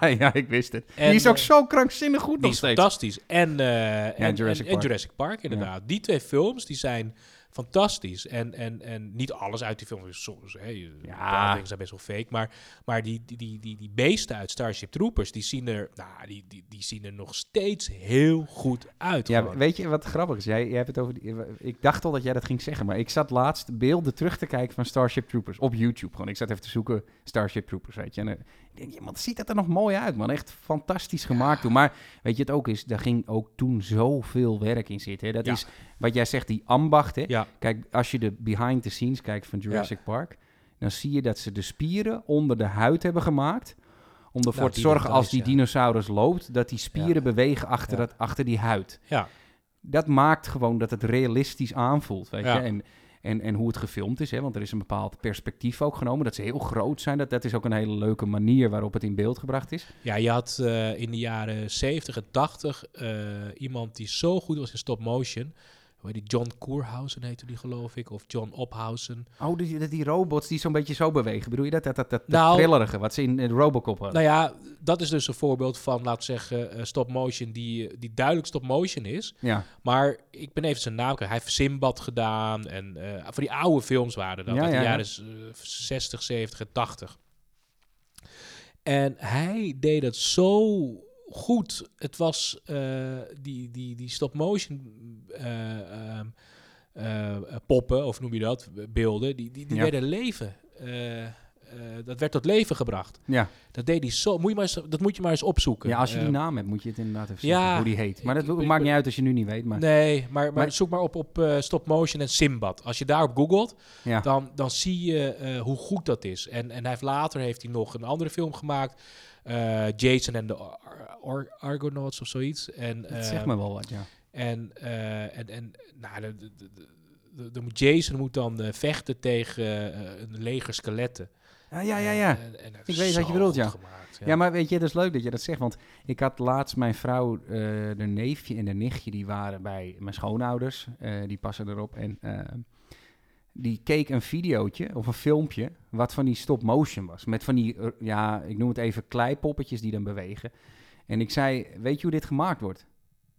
<laughs> ja, ik wist het. En, die is ook eh, zo krankzinnig goed die nog is steeds. fantastisch. En, eh, en, en- Jurassic en Park. Jurassic Park, inderdaad. Die twee films, die zijn fantastisch. En, en, en niet alles uit die film is soms, hè, Ja. dingen zijn best wel fake. Maar, maar die, die, die, die, die beesten uit Starship Troopers, die zien er, nou, die, die, die zien er nog steeds heel goed uit. Ja, gewoon. weet je wat grappig is? Jij, jij hebt het over die- ik dacht al dat jij dat ging zeggen, maar ik zat laatst beelden terug te kijken van Starship Troopers op YouTube. Gewoon, ik zat even te zoeken Starship Troopers, weet je. En ik denk, ja, wat ziet dat er nog mooi uit, man. Echt fantastisch gemaakt toen. Maar weet je, het ook is, daar ging ook toen zoveel werk in zitten. Hè? Dat Ja. is wat jij zegt, die ambacht, hè. Ja. Ja. Kijk, als je de behind the scenes kijkt van Jurassic Park, dan zie je dat ze de spieren onder de huid hebben gemaakt. Om ervoor Nou, te zorgen als die ja. dinosaurus loopt, dat die spieren Ja. bewegen achter, Ja. dat, achter die huid. Ja. Dat maakt gewoon dat het realistisch aanvoelt, weet Ja. je. En, en, en hoe het gefilmd is, hè? want er is een bepaald perspectief ook genomen. Dat ze heel groot zijn, dat, dat is ook een hele leuke manier waarop het in beeld gebracht is. Ja, je had eh, in de jaren 70 en 80 eh, iemand die zo goed was in stop motion. Hoe heet die? John Koerhausen heette die geloof ik. Of John Ophausen. Oh, die, die, robots die zo'n beetje zo bewegen. Bedoel je dat? Dat, dat, dat, dat Nou- trillerige, wat ze in, in Robocop hadden. Nou ja, dat is dus een voorbeeld van, laten we zeggen, eh, stop motion die, die duidelijk stop motion is. Ja, Maar ik ben even zijn naam kwijt. Hij heeft Simbad gedaan. En eh voor die oude films waren dat. Ja, uit de ja, ja. jaren eh, 60, 70 en 80. En hij deed het zo goed. Het was eh, die, die, die stop motion eh, ehm, eh, poppen, of noem je dat, beelden, die, die, die Ja. werden leven. dat werd tot leven gebracht. ja. Dat deed hij zo. Moet je maar eens, dat moet je maar eens opzoeken. ja, als je die naam hebt, moet je het inderdaad even ja, zeggen, hoe die heet. Maar dat ik- ik- maakt niet uit als je nu niet weet. Maar, Nee, maar, maar, Maar- zoek maar op, op stop motion en Simbad. Als je daarop googelt, ja. dan, dan zie je hoe goed dat is. En, en hij heeft, later heeft hij nog een andere film gemaakt. Eh, Jason en de Ar- Ar- Argonauts of zoiets. En, dat eh, zegt me wel wat, ja. En, eh, en, en nou, de, de, de, de- Jason moet dan vechten tegen een leger skeletten. Ja, ja, ja. ja. En- en Ik weet wat je bedoelt, ja. gemaakt, Ja, maar weet je, dat is leuk dat je dat zegt. Want ik had laatst mijn vrouw, de neefje en de nichtje, die waren bij mijn schoonouders. die passen erop. En die keek een videootje of een filmpje wat van die stop motion was. Met van die, eh, ja, ik noem het even kleipoppetjes die dan bewegen. En ik zei, weet je hoe dit gemaakt wordt?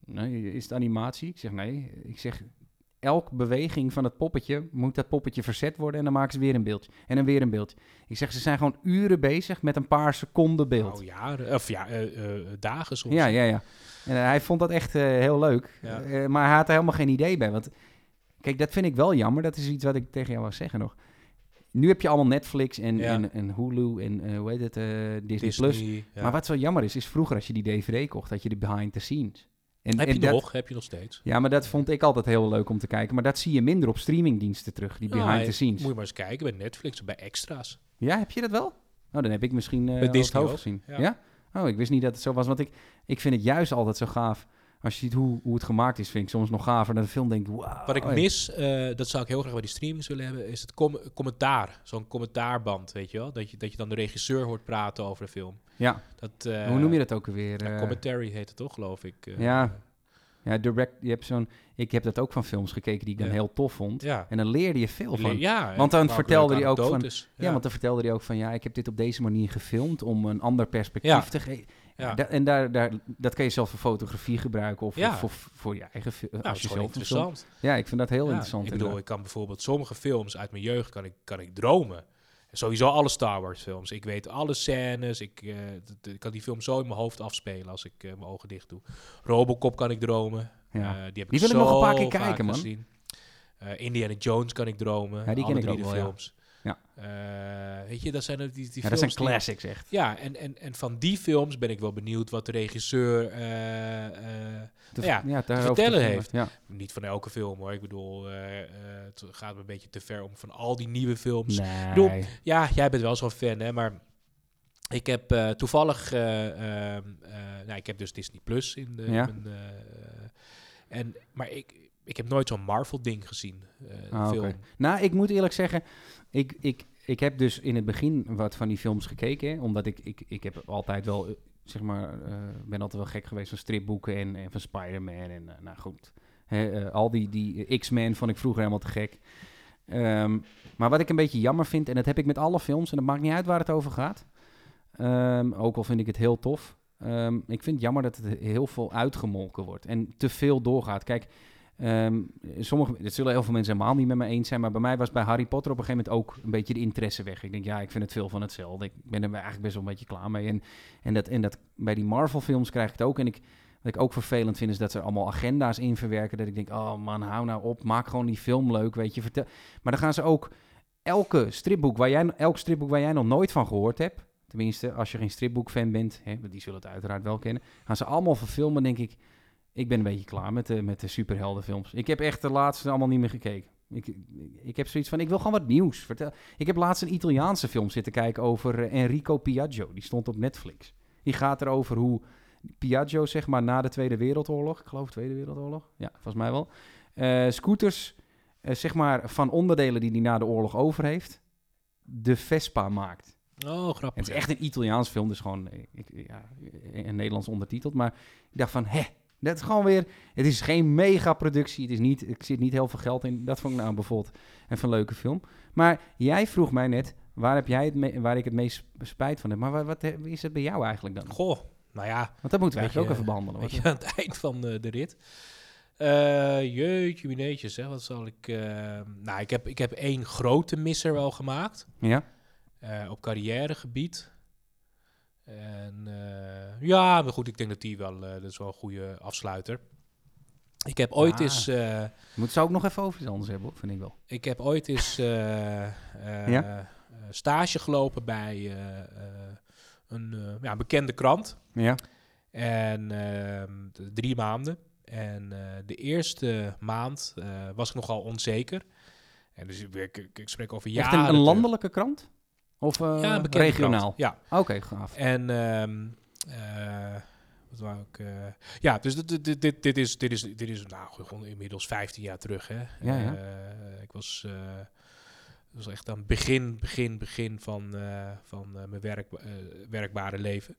Nee, is het animatie? Ik zeg, nee. Ik zeg, elk beweging van het poppetje moet dat poppetje verzet worden en dan maken ze weer een beeldje. En dan weer een beeldje. Ik zeg, ze zijn gewoon uren bezig met een paar seconden beeld. Nou, jaren, of ja, eh, eh, dagen soms. Ja, ja, ja. En hij vond dat echt heel leuk. Ja. Maar hij had er helemaal geen idee bij. Want kijk, dat vind ik wel jammer. Dat is iets wat ik tegen jou wou zeggen nog. Nu heb je allemaal Netflix en, Ja. en, en Hulu en eh, hoe heet het, eh, Disney, Disney, Plus. ja. Maar wat zo jammer is, is vroeger als je die DVD kocht, had je de behind the scenes. En, heb en je dat- nog? Heb je nog steeds? Ja, maar dat vond ik altijd heel leuk om te kijken. Maar dat zie je minder op streamingdiensten terug, die behind Ja, the scenes. Moet je maar eens kijken bij Netflix of bij extra's. Ja, heb je dat wel? Oh, dan heb ik misschien Bij over het hoofd gezien. Ja. ja. Oh, ik wist niet dat het zo was. Want ik, ik vind het juist altijd zo gaaf. Als je ziet hoe, hoe het gemaakt is, vind ik soms nog gaver dan de film. Denk ik, wauw. Wat ik mis, eh, dat zou ik heel graag bij die streamings willen hebben, is het com- commentaar. Zo'n commentaarband, weet je wel? Dat je, dat je dan de regisseur hoort praten over de film. Ja, Dat, eh, hoe noem je dat ook alweer? ja, Eh, commentary heet het toch, geloof ik. eh. Ja. ja, direct, je hebt zo'n... Ik heb dat ook van films gekeken die ik dan Ja. heel tof vond. Ja. En dan leerde je veel van. Ja, Want dan vertelde hij ook van-. Ja, want dan vertelde hij ook van... Ja, ik heb dit op deze manier gefilmd om een ander perspectief te geven. Ja. Da- en daar, daar, dat kan je zelf voor fotografie gebruiken of, Ja. of, of voor je eigen film. Nou, dat als je zelf film- interessant. Ja, ik vind dat heel Ja, interessant. Ik bedoel, inderdaad. ik kan bijvoorbeeld sommige films uit mijn jeugd kan ik, kan ik dromen. Sowieso alle Star Wars films. Ik weet alle scènes. Ik, eh, ik kan die film zo in mijn hoofd afspelen als ik eh, mijn ogen dicht doe. Robocop kan ik dromen. Ja. Eh, die heb ik Die wil ik nog een paar keer kijken, man. Eh, Indiana Jones kan ik dromen. Ja, die ken ik ook wel, films. Ja. Eh, weet je, dat zijn ook die, die ja, dat zijn films die- classics echt. Ja, en, en, en van die films ben ik wel benieuwd wat de regisseur... eh, eh, Te, Ja, daarover vertellen heeft. Ja. niet van elke film hoor. Ik bedoel, het gaat me een beetje te ver om van al die nieuwe films. Nee. bedoel, Ja, jij bent wel zo'n fan, hè, maar ik heb toevallig, eh, ehm, eh, nou, ik heb dus Disney Plus in de, Ja. mijn, en, maar ik, ik heb nooit zo'n Marvel ding gezien, Ah, film. Nou, ik moet eerlijk zeggen, ik, ik, ik heb dus in het begin wat van die films gekeken. hè, Omdat ik, ik, ik heb altijd wel, eh, zeg maar, eh, ben altijd wel gek geweest van stripboeken en, en van Spider-Man. En nou goed, hè, al die, die X-Men vond ik vroeger helemaal te gek. Ehm, maar wat ik een beetje jammer vind, en dat heb ik met alle films, en dat maakt niet uit waar het over gaat. Ehm, ook al vind ik het heel tof. Ehm, ik vind het jammer dat het heel veel uitgemolken wordt en te veel doorgaat. Kijk, Ehm sommige, het zullen heel veel mensen helemaal niet met me eens zijn, maar bij mij was bij Harry Potter op een gegeven moment ook een beetje de interesse weg. Ik denk, ja, ik vind het veel van hetzelfde. Ik ben er eigenlijk best wel een beetje klaar mee. En, en, dat, en dat, bij die Marvel-films krijg ik het ook. En ik, wat ik ook vervelend vind, is dat ze allemaal agenda's in verwerken. Dat ik denk, oh man, hou nou op, maak gewoon die film leuk, weet je. Vertel. Maar dan gaan ze ook elke stripboek waar jij, elk stripboek waar jij nog nooit van gehoord hebt, tenminste, als je geen stripboek-fan bent, hè, die zullen het uiteraard wel kennen, gaan ze allemaal verfilmen, denk ik. Ik ben een beetje klaar met de, met de superheldenfilms. Ik heb echt de laatste allemaal niet meer gekeken. Ik, ik, heb zoiets van, ik wil gewoon wat nieuws. Vertel. Ik heb laatst een Italiaanse film zitten kijken over eh, Enrico Piaggio. Die stond op Netflix. Die gaat erover hoe Piaggio, zeg maar, na de Tweede Wereldoorlog... Ik geloof Tweede Wereldoorlog. Ja, volgens mij wel. eh, scooters, eh, zeg maar, van onderdelen die hij na de oorlog over heeft... de Vespa maakt. Oh, grappig. Het is echt een Italiaans film, dus gewoon ik, ja, in Nederlands ondertiteld. Maar ik dacht van, hè, dat is gewoon weer... Het is geen mega-productie, het is niet, ik zit niet heel veel geld in. Dat vond ik nou bijvoorbeeld even een leuke film. Maar jij vroeg mij net, waar, heb jij het me- waar ik het meest spijt van heb. Maar wat, wat is het bij jou eigenlijk dan? Goh, nou ja, Want dat moeten we eigenlijk ook even behandelen. weet je, aan het eind van de, de rit. Eh jeetje, mineetjes, hè. Wat zal ik... eh, nou, ik heb, ik heb één grote misser wel gemaakt. Ja? eh, op carrièregebied. En eh, ja, maar goed, ik denk dat die wel, eh, dat is wel een goede afsluiter. Ik heb ooit Ah. eens, Je moet ze ook nog even over iets anders hebben, vind ik wel. ik heb ooit eens Ja? stage gelopen bij een ja, bekende krant. Ja? En ehm, drie maanden. En de eerste maand was ik nogal onzeker. En dus ik, ik, ik spreek over Echt jaren. een, een terug. landelijke krant? Of eh, ja, regionaal? krant. Ja. Oké, gaaf. En wat wou ik? eh, ja, dus dit, dit, dit, dit is, dit is, dit is nou, gewoon inmiddels 15 jaar terug. Hè? Ja, ja. Eh, ik was, eh, was echt aan het begin, begin, begin van, van mijn werk, werkbare leven.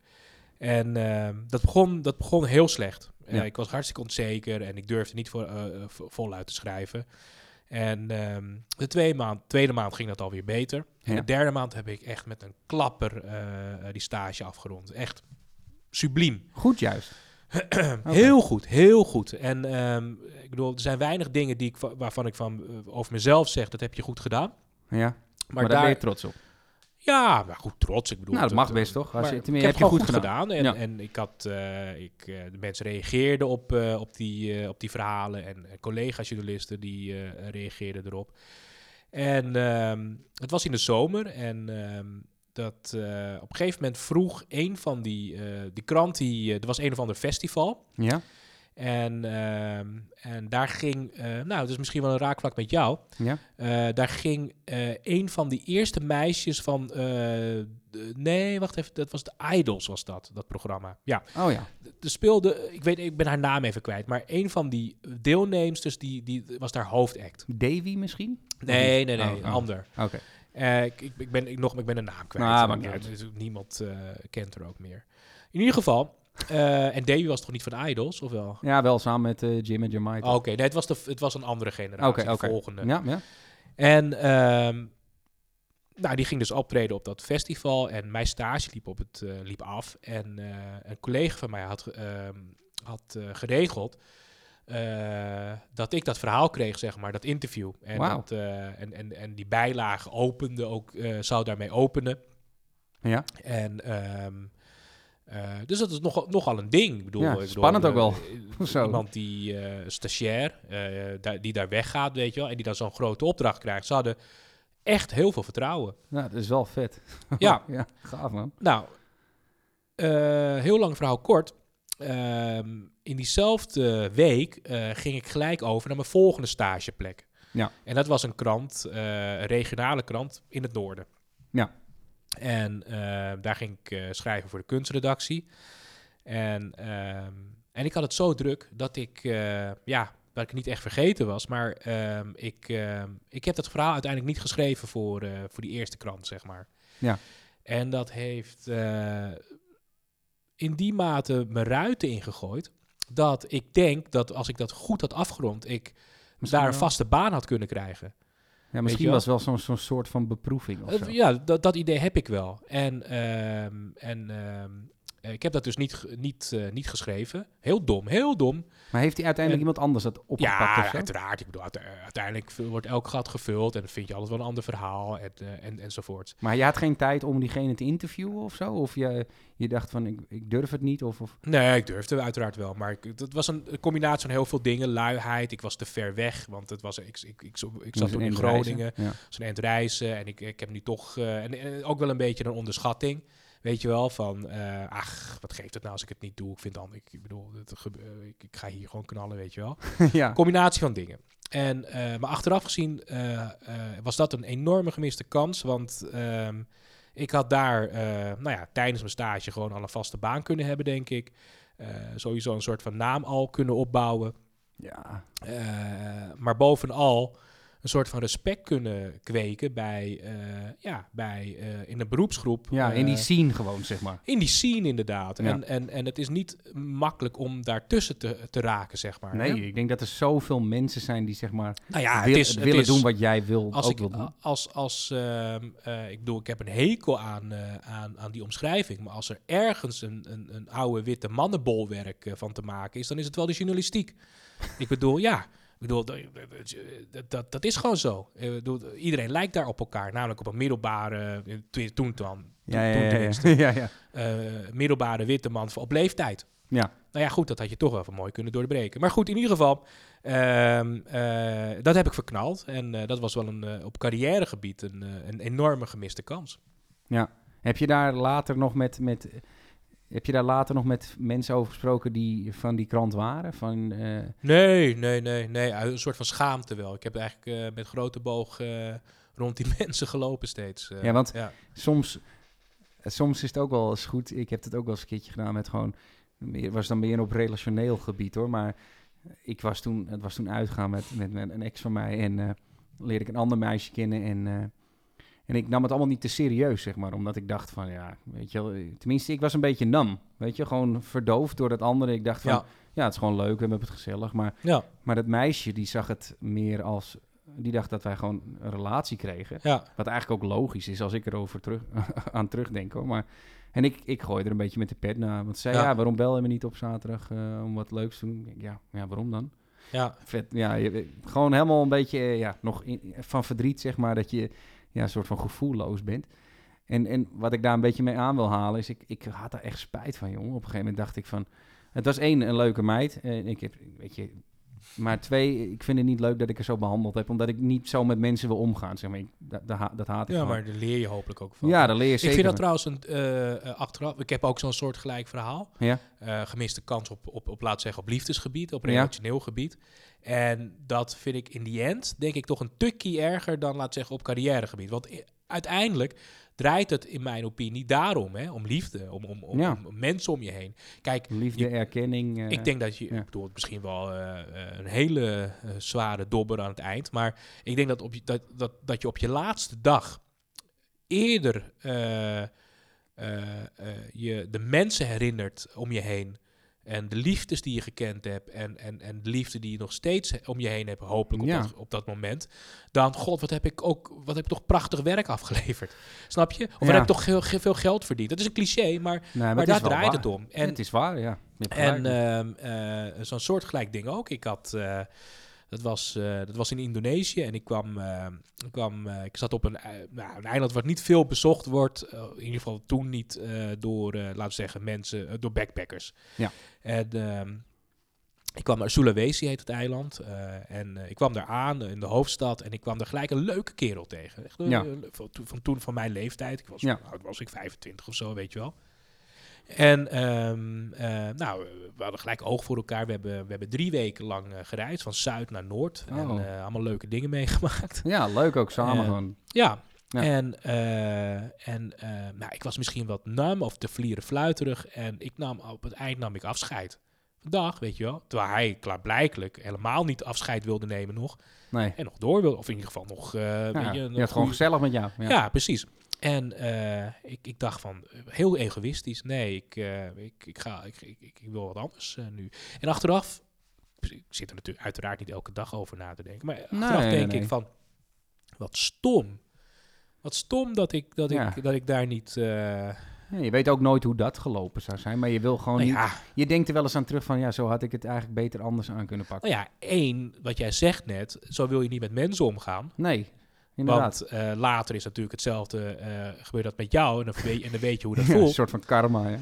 En ehm, dat, begon, dat begon heel slecht. Ja. ik was hartstikke onzeker en ik durfde niet voor, vo- voluit te schrijven. En ehm, de tweede maand, tweede maand ging dat alweer beter. En Ja. de derde maand heb ik echt met een klapper eh, eh, die stage afgerond. Echt subliem. Goed juist. <clears throat> Heel goed, heel goed. En ehm, ik bedoel, er zijn weinig dingen die ik, va- waarvan ik van, over mezelf zeg, dat heb je goed gedaan. Ja, Maar, maar, daar daar, ben je trots op. ja, maar goed, trots. Ik bedoel, Nou, dat mag eh, best, toch? Als je, ik heb heb je goed gedaan. En, Ja. en ik had, eh, ik, eh, de mensen reageerden op, eh, op, die, eh, op die verhalen. En eh, collega-journalisten die eh, reageerden erop. En ehm, het was in de zomer. En ehm, dat, eh, op een gegeven moment vroeg een van die, eh, die krant, die, eh, er was een of ander festival. Ja? En, ehm, en daar ging, eh, nou, is misschien wel een raakvlak met jou. Ja? Eh, daar ging eh, een van die eerste meisjes van. de- nee, wacht even. Dat was de Idols, was dat, dat programma. Ja. Oh ja. Er speelde. Ik weet, ik ben haar naam even kwijt. Maar een van die deelnemsters, die, die was daar hoofdact. Davy misschien? Nee, nee, nee. Oh, een oh. ander. Oké. Ik, ik, ik ben, ik, nog, ik ben de naam kwijt. Nou, niet ja, uit. dus niemand kent er ook meer. In ieder geval. Eh, en Davy was toch niet van Idols, of wel? Ja, wel samen met eh, Jim en Jamaica. Oh, Oké, nee, het was, de, het was een andere generatie. De volgende. Ja, ja. En ehm, nou, die ging dus optreden op dat festival. En mijn stage liep, op het, eh, liep af. En een collega van mij had, ehm, had geregeld dat ik dat verhaal kreeg, zeg maar, dat interview. En, dat, en, en, en die bijlage opende ook, zou daarmee openen. Ja. En ehm, eh, dus dat is nogal, nogal een ding. Ik bedoel, Ja, ik bedoel, spannend ook wel. eh, <laughs> Zo. Iemand die eh stagiair, die daar weggaat, weet je wel, en die dan zo'n grote opdracht krijgt. Ze hadden echt heel veel vertrouwen. Nou, dat is wel vet. <laughs> Ja. ja, gaaf man. Nou, heel lang verhaal kort. Ehm, in diezelfde week ging ik gelijk over naar mijn volgende stageplek. Ja. En dat was een krant, een regionale krant in het noorden. Ja. En eh, daar ging ik eh, schrijven voor de kunstredactie. En, ehm, en ik had het zo druk dat ik, eh, ja, dat ik niet echt vergeten was. Maar ehm, ik, ehm, ik heb dat verhaal uiteindelijk niet geschreven voor, voor die eerste krant, zeg maar. Ja. En dat heeft in die mate mijn ruiten ingegooid. Dat ik denk dat als ik dat goed had afgerond, ik Misschien daar een vaste baan had kunnen krijgen. Ja, misschien was wel zo'n zo'n soort van beproeving of zo. ja, dat, dat idee heb ik wel. En, ehm, en ehm, eh, ik heb dat dus niet, niet, eh, niet geschreven. Heel dom, heel dom. Maar heeft hij uiteindelijk En- iemand anders dat opgepakt Ja, uiteraard. Ik bedoel, uite- uiteindelijk wordt elk gat gevuld en dan vind je altijd wel een ander verhaal en, eh, en, enzovoort. Maar je had geen tijd om diegene te interviewen of zo? Of je, je dacht van, ik, ik durf het niet? Of, of... Nee, ik durfde uiteraard wel. Maar ik, dat was een combinatie van heel veel dingen. Luiheid, ik was te ver weg, want het was, ik, ik, ik, ik, zat toen in Groningen. Ja. zo'n eind reizen. En ik, ik heb nu toch, eh, en, en ook wel een beetje een onderschatting. Weet je wel, van, eh, ach, wat geeft het nou als ik het niet doe? Ik vind dan, ik, ik bedoel, het, gebe- eh, ik, ik ga hier gewoon knallen, weet je wel. <laughs> ja. Combinatie van dingen. En, eh, maar achteraf gezien was dat een enorme gemiste kans. Want ehm, ik had daar nou ja, tijdens mijn stage gewoon al een vaste baan kunnen hebben, denk ik. Sowieso een soort van naam al kunnen opbouwen. Ja, maar bovenal een soort van respect kunnen kweken bij, eh, ja, bij eh, in een beroepsgroep. ja in die eh, scene gewoon, zeg maar. in die scene inderdaad. Ja. En, en, en het is niet makkelijk om daartussen te, te raken, zeg maar. Nee, hè? ik denk dat er zoveel mensen zijn die zeg maar Nou ja, wil- het is, het willen is- doen wat jij wil, als ook ik, wil doen. als, als ehm, eh, ik bedoel, ik heb een hekel aan, aan, aan die omschrijving. Maar als er ergens een, een, een oude witte mannenbolwerk van te maken is, dan is het wel de journalistiek. ik bedoel, ja. Ik bedoel, dat, dat, is gewoon zo. Ik bedoel, iedereen lijkt daar op elkaar. Namelijk op een middelbare, toen, toen, dan, ja, ja, toen ja, ja, <laughs> ja, ja. eh, middelbare witte man op leeftijd. Ja. Nou ja, goed, dat had je toch wel even mooi kunnen doorbreken. Maar goed, in ieder geval, ehm, eh, dat heb ik verknald. En eh, dat was wel een, op carrièregebied een, een enorme gemiste kans. Heb je daar later nog met, met heb je daar later nog met mensen over gesproken die van die krant waren? Van, eh, Nee, nee, nee, nee. Een soort van schaamte wel. Ik heb eigenlijk eh, met grote boog eh, rond die <laughs> mensen gelopen steeds. Ja, want- ja. soms, soms is het ook wel eens goed. Ik heb het ook wel eens een keertje gedaan met gewoon. meer- was dan meer op relationeel gebied hoor. Maar ik was toen, het was toen uitgaan met, met, met een ex van mij. En leerde ik een ander meisje kennen. En, en ik nam het allemaal niet te serieus, zeg maar. Omdat ik dacht van ja, weet je wel. Tenminste, ik was een beetje nam. Weet je, gewoon verdoofd door dat andere. Ik dacht van ja, Ja. het is gewoon leuk. We hebben het gezellig. Maar, Ja, maar dat meisje die zag het meer als. Die dacht dat wij gewoon een relatie kregen. ja, Wat eigenlijk ook logisch is als ik erover terug, <laughs> aan terugdenk hoor. Maar, en ik, ik gooi er een beetje met de pet naar. Want ze zei, ja, Ja. waarom bel je me niet op zaterdag eh, om wat leuks te doen? Ja, ja waarom dan? ja. Vet, ja, je, gewoon helemaal een beetje eh, ja, nog in, van verdriet, zeg maar, dat je ja, een soort van gevoelloos bent. En, en wat ik daar een beetje mee aan wil halen, is ik, ik had daar echt spijt van, jongen. Op een gegeven moment dacht ik van, het was één, een leuke meid. En ik heb, weet je, maar twee, ik vind het niet leuk dat ik er zo behandeld heb, omdat ik niet zo met mensen wil omgaan. Zeg maar, ik, dat, dat, ha- dat haat ik ja gewoon. maar daar leer je hopelijk ook van. Ja, daar leer je ik vind dat trouwens een eh, eh, achteraf. Ik heb ook zo'n soort gelijk verhaal. Ja? Eh, gemiste kans op, op, op, laat zeggen, op liefdesgebied, op Ja. relationeel gebied. En dat vind ik in die end, denk ik, toch een tukkie erger dan, laat zeggen, op carrièregebied. Want uiteindelijk draait het in mijn opinie daarom, hè, om liefde, om, om, om, Ja. om mensen om je heen. Kijk, Liefde, je- erkenning. eh, ik denk dat je, ja. ik bedoel, het misschien wel eh, eh, een hele zware dobber aan het eind, maar ik denk dat, op je, dat, dat, dat je op je laatste dag eerder je de mensen herinnert om je heen en de liefdes die je gekend hebt en, en, en de liefde die je nog steeds om je heen hebt, hopelijk op, Ja. dat, op dat moment, dan, god, wat heb ik ook, wat heb ik toch prachtig werk afgeleverd. <laughs> Snap je? Of Ja. wat heb ik toch heel, heel veel geld verdiend. Dat is een cliché, maar, Nee, maar daar draait waar. het om. En het is waar, ja. En ehm, eh, zo'n soortgelijk ding ook. Ik had, eh, dat, was, eh, dat was in Indonesië en ik kwam, eh, ik, kwam eh, ik zat op een, nou, een eiland wat niet veel bezocht wordt. in ieder geval toen niet door, laten we zeggen, mensen, door backpackers. Ja. En ehm, ik kwam naar Sulawesi, heet het eiland. en ik kwam daar aan in de hoofdstad en ik kwam daar gelijk een leuke kerel tegen. Echt, Ja. van, toen- van toen van mijn leeftijd. Ik was, Ja. was ik 25 of zo, weet je wel. En ehm, eh, nou, we hadden gelijk oog voor elkaar. We hebben, we hebben drie weken lang eh, gereisd, van zuid naar noord. Oh. En eh, allemaal leuke dingen <laughs> meegemaakt. ja, leuk ook samen gewoon. Ja. Ja. En, en nou, ik was misschien wat nam of te vlieren fluiterig. En ik nam, op het eind nam ik afscheid. Dag, weet je wel. Terwijl hij klaarblijkelijk helemaal niet afscheid wilde nemen nog. Nee. En nog door wilde. Of in ieder geval nog... eh Ja, weet je, je een had gewoon gezellig met jou. Ja. ja, precies. En eh, ik, ik dacht van, eh, heel egoïstisch, nee, ik, eh, ik, ik, ga, ik, ik, ik wil wat anders nu. En achteraf, ik zit er natuurlijk uiteraard niet elke dag over na te denken, maar achteraf Nee, denk nee. ik van, wat stom. Wat stom dat ik, dat Ja. ik, dat ik daar niet... Ja, je weet ook nooit hoe dat gelopen zou zijn, maar je wil gewoon nou niet... Je denkt er wel eens aan terug van, ja, zo had ik het eigenlijk beter anders aan kunnen pakken. nou ja, één, wat jij zegt net, zo wil je niet met mensen omgaan. Nee, inderdaad. Want eh, later is natuurlijk hetzelfde, eh gebeurt dat met jou en dan, weet, en dan weet je hoe dat <laughs> Ja, een voelt. soort van karma, hè?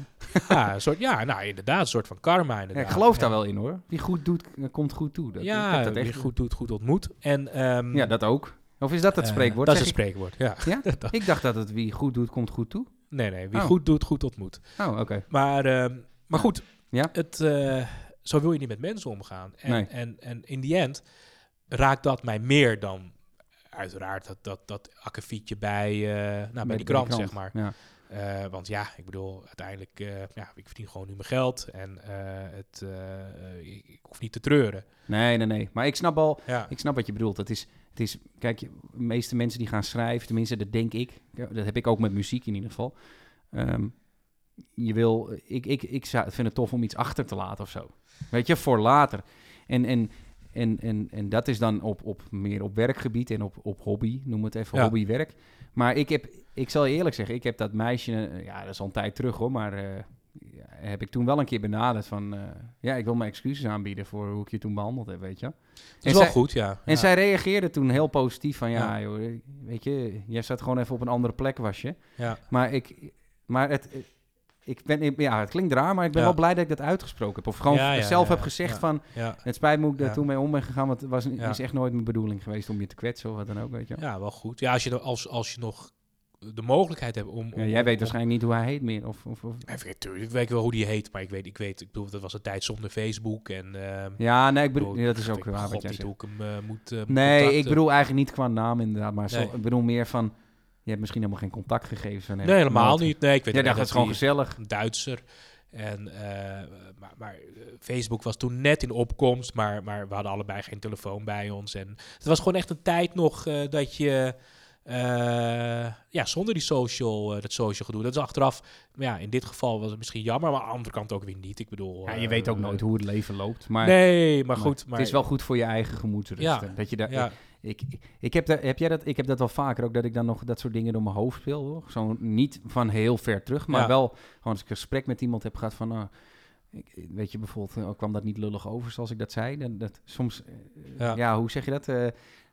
Ja, een soort, ja, nou inderdaad, een soort van karma Ja, inderdaad. ik geloof daar wel in, hoor. Wie goed doet, eh, komt goed toe. Dat, ja, dat wie echt goed doet, goed ontmoet. En, ehm, Ja, dat ook. Of is dat het spreekwoord? dat is het spreekwoord, ja. ik? Ja? <laughs> Dat- Ik dacht dat het wie goed doet, komt goed toe. nee, nee, wie Oh. goed doet, goed ontmoet. Oh, oké. Maar, ehm, maar goed, Ja? het, zo wil je niet met mensen omgaan. En, Nee. en, en in die end raakt dat mij meer dan uiteraard dat, dat, dat akkefietje bij, uh, nou, bij, die krant, zeg maar. Ja. Uh, want ja, ik bedoel, uiteindelijk, uh, ja, ik verdien gewoon nu mijn geld en het, ik, ik, hoef niet te treuren. Nee, nee, nee. Maar ik snap al, ja. ik snap wat je bedoelt. Het is, het is, kijk, de meeste mensen die gaan schrijven, tenminste, dat denk ik. Dat heb ik ook met muziek in ieder geval. Um, je wil, ik, ik, ik zou, vind het tof om iets achter te laten of zo. Weet je, voor later. En, en, en, en, en dat is dan op, op meer op werkgebied en op, op hobby, noem het even, ja. hobbywerk. Maar ik heb, ik zal je eerlijk zeggen, ik heb dat meisje, ja, dat is al een tijd terug hoor, maar uh, ja, heb ik toen wel een keer benaderd van, uh, ja, ik wil mijn excuses aanbieden voor hoe ik je toen behandeld heb, weet je. Dat is en wel zij, goed, ja. En ja. zij reageerde toen heel positief van, ja, Joh, weet je, jij zat gewoon even op een andere plek was je. Ja. Maar ik, maar het, ik ben, ja, het klinkt raar, maar ik ben Ja. wel blij dat ik dat uitgesproken heb. Of gewoon Ja, ja, zelf heb gezegd van, Ja. het spijt me hoe ik daar toen mee om ben gegaan, want het was, is echt nooit mijn bedoeling geweest om je te kwetsen of wat dan ook, weet je ja, wel goed. Ja, als je, als, als je nog de mogelijkheid hebt om... Ja, jij weet om- waarschijnlijk niet hoe hij heet meer. Of, of, of- Ik weet, ik weet wel hoe die heet, maar ik weet, ik weet, ik bedoel, dat was een tijd zonder Facebook en... ehm, Ja, nee, ik ik bedoel, dat is ik ook waar wat jij zegt. hoe ik hem eh, moet, eh, moet Nee, ik bedoel eigenlijk niet qua naam inderdaad, maar zo, ik bedoel meer van, je hebt misschien helemaal geen contactgegevens van hem. Nee, helemaal niet. Nee, ik weet alleen dat is gewoon gezellig. een Duitser. En, eh, maar maar eh, Facebook was toen net in opkomst, maar, maar we hadden allebei geen telefoon bij ons. En het was gewoon echt een tijd nog eh, dat je, eh, ja, zonder die social, eh, dat social gedoe. Dat is achteraf, maar ja, in dit geval was het misschien jammer, maar aan de andere kant ook weer niet. Ik bedoel... Ja, je weet ook eh, nooit hoe het leven loopt, maar, nee, maar goed. Maar, het is wel goed voor je eigen gemoedsrust. Ja, dat je daar, Ja, Ik, ik, heb, dat, heb jij dat, ik heb dat wel vaker ook, dat ik dan nog dat soort dingen door mijn hoofd speel. Hoor. Zo niet van heel ver terug, maar Ja. wel gewoon als ik een gesprek met iemand heb gehad van... nou, ik, weet je, bijvoorbeeld, kwam dat niet lullig over zoals ik dat zei? Dan, dat, soms, Ja. ja. hoe zeg je dat? Eh,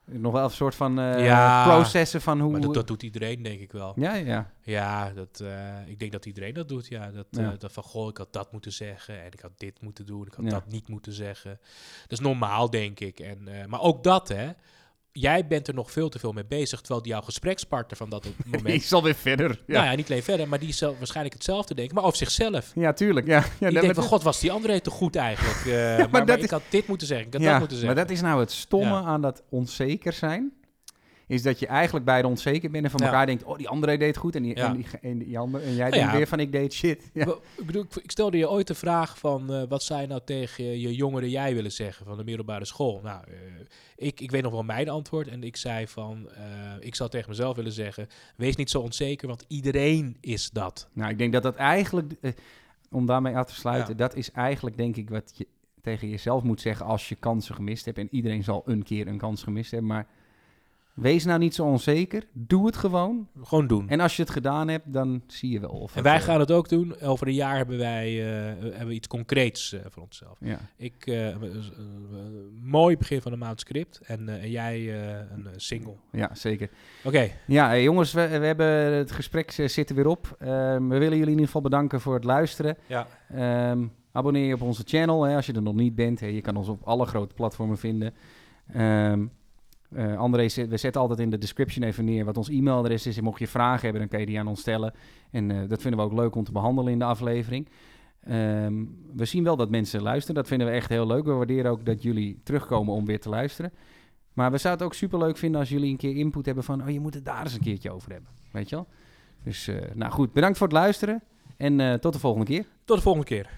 nog wel een soort van eh, Ja, processen van hoe... maar dat, dat doet iedereen, denk ik wel. ja, ja, Ja, dat, eh, ik denk dat iedereen dat doet. Ja, dat, Ja. eh, dat van goh, ik had dat moeten zeggen en ik had dit moeten doen, ik had Ja. dat niet moeten zeggen. Dat is normaal, denk ik. En, maar ook dat, hè. Jij bent er nog veel te veel mee bezig, terwijl jouw gesprekspartner van dat <laughs> die moment... is alweer verder. Ja, Nou ja, niet alleen verder, maar die zal waarschijnlijk hetzelfde denken, maar over zichzelf. ja tuurlijk. Ja, ja, die denkt van, god, was die andere te goed eigenlijk. <laughs> eh, maar ik had dit moeten zeggen, ik had ja, dat moeten zeggen. Maar dat is nou het stomme aan dat onzeker zijn. Is dat je eigenlijk beide onzeker bent en van elkaar dengt... oh, die andere deed goed en, die, en, die, en die andere... En jij Nou denkt weer van, ik deed shit. Ik, bedoel, ik, stelde je ooit de vraag van eh, wat zou je nou tegen je jongere jij willen zeggen van de middelbare school? Nou, eh, ik, ik weet nog wel mijn antwoord en ik zei van, eh, ik zou tegen mezelf willen zeggen, wees niet zo onzeker, want iedereen is dat. Nou, ik denk dat dat eigenlijk... om daarmee af te sluiten... Ja. dat is eigenlijk denk ik wat je tegen jezelf moet zeggen... als je kansen gemist hebt. En iedereen zal een keer een kans gemist hebben. Maar wees nou niet zo onzeker. Doe het gewoon. Gewoon doen. En, En als je het gedaan hebt, dan zie je wel. Of het, wij eh, gaan het ook doen. Over een jaar hebben wij eh, hebben we iets concreets eh, voor onszelf. Ja. Ik, een mooi begin van een maand script en, en jij een single. ja, zeker. Oké, Ja, jongens, we, we hebben het gesprek zit er weer op. Ehm, we willen jullie in ieder geval bedanken voor het luisteren. ja. Ehm, abonneer je op onze channel hè, als je er nog niet bent. Hè. Je kan ons op alle grote platformen vinden. Ehm eh, André, we zetten altijd in de description even neer wat ons e-mailadres is. En mocht je vragen hebben, dan kan je die aan ons stellen. En eh, dat vinden we ook leuk om te behandelen in de aflevering. Ehm, we zien wel dat mensen luisteren. Dat vinden we echt heel leuk. We waarderen ook dat jullie terugkomen om weer te luisteren. Maar we zouden het ook super leuk vinden als jullie een keer input hebben van... oh, je moet het daar eens een keertje over hebben. Weet je wel? Dus, eh, nou goed, bedankt voor het luisteren. En tot de volgende keer. Tot de volgende keer.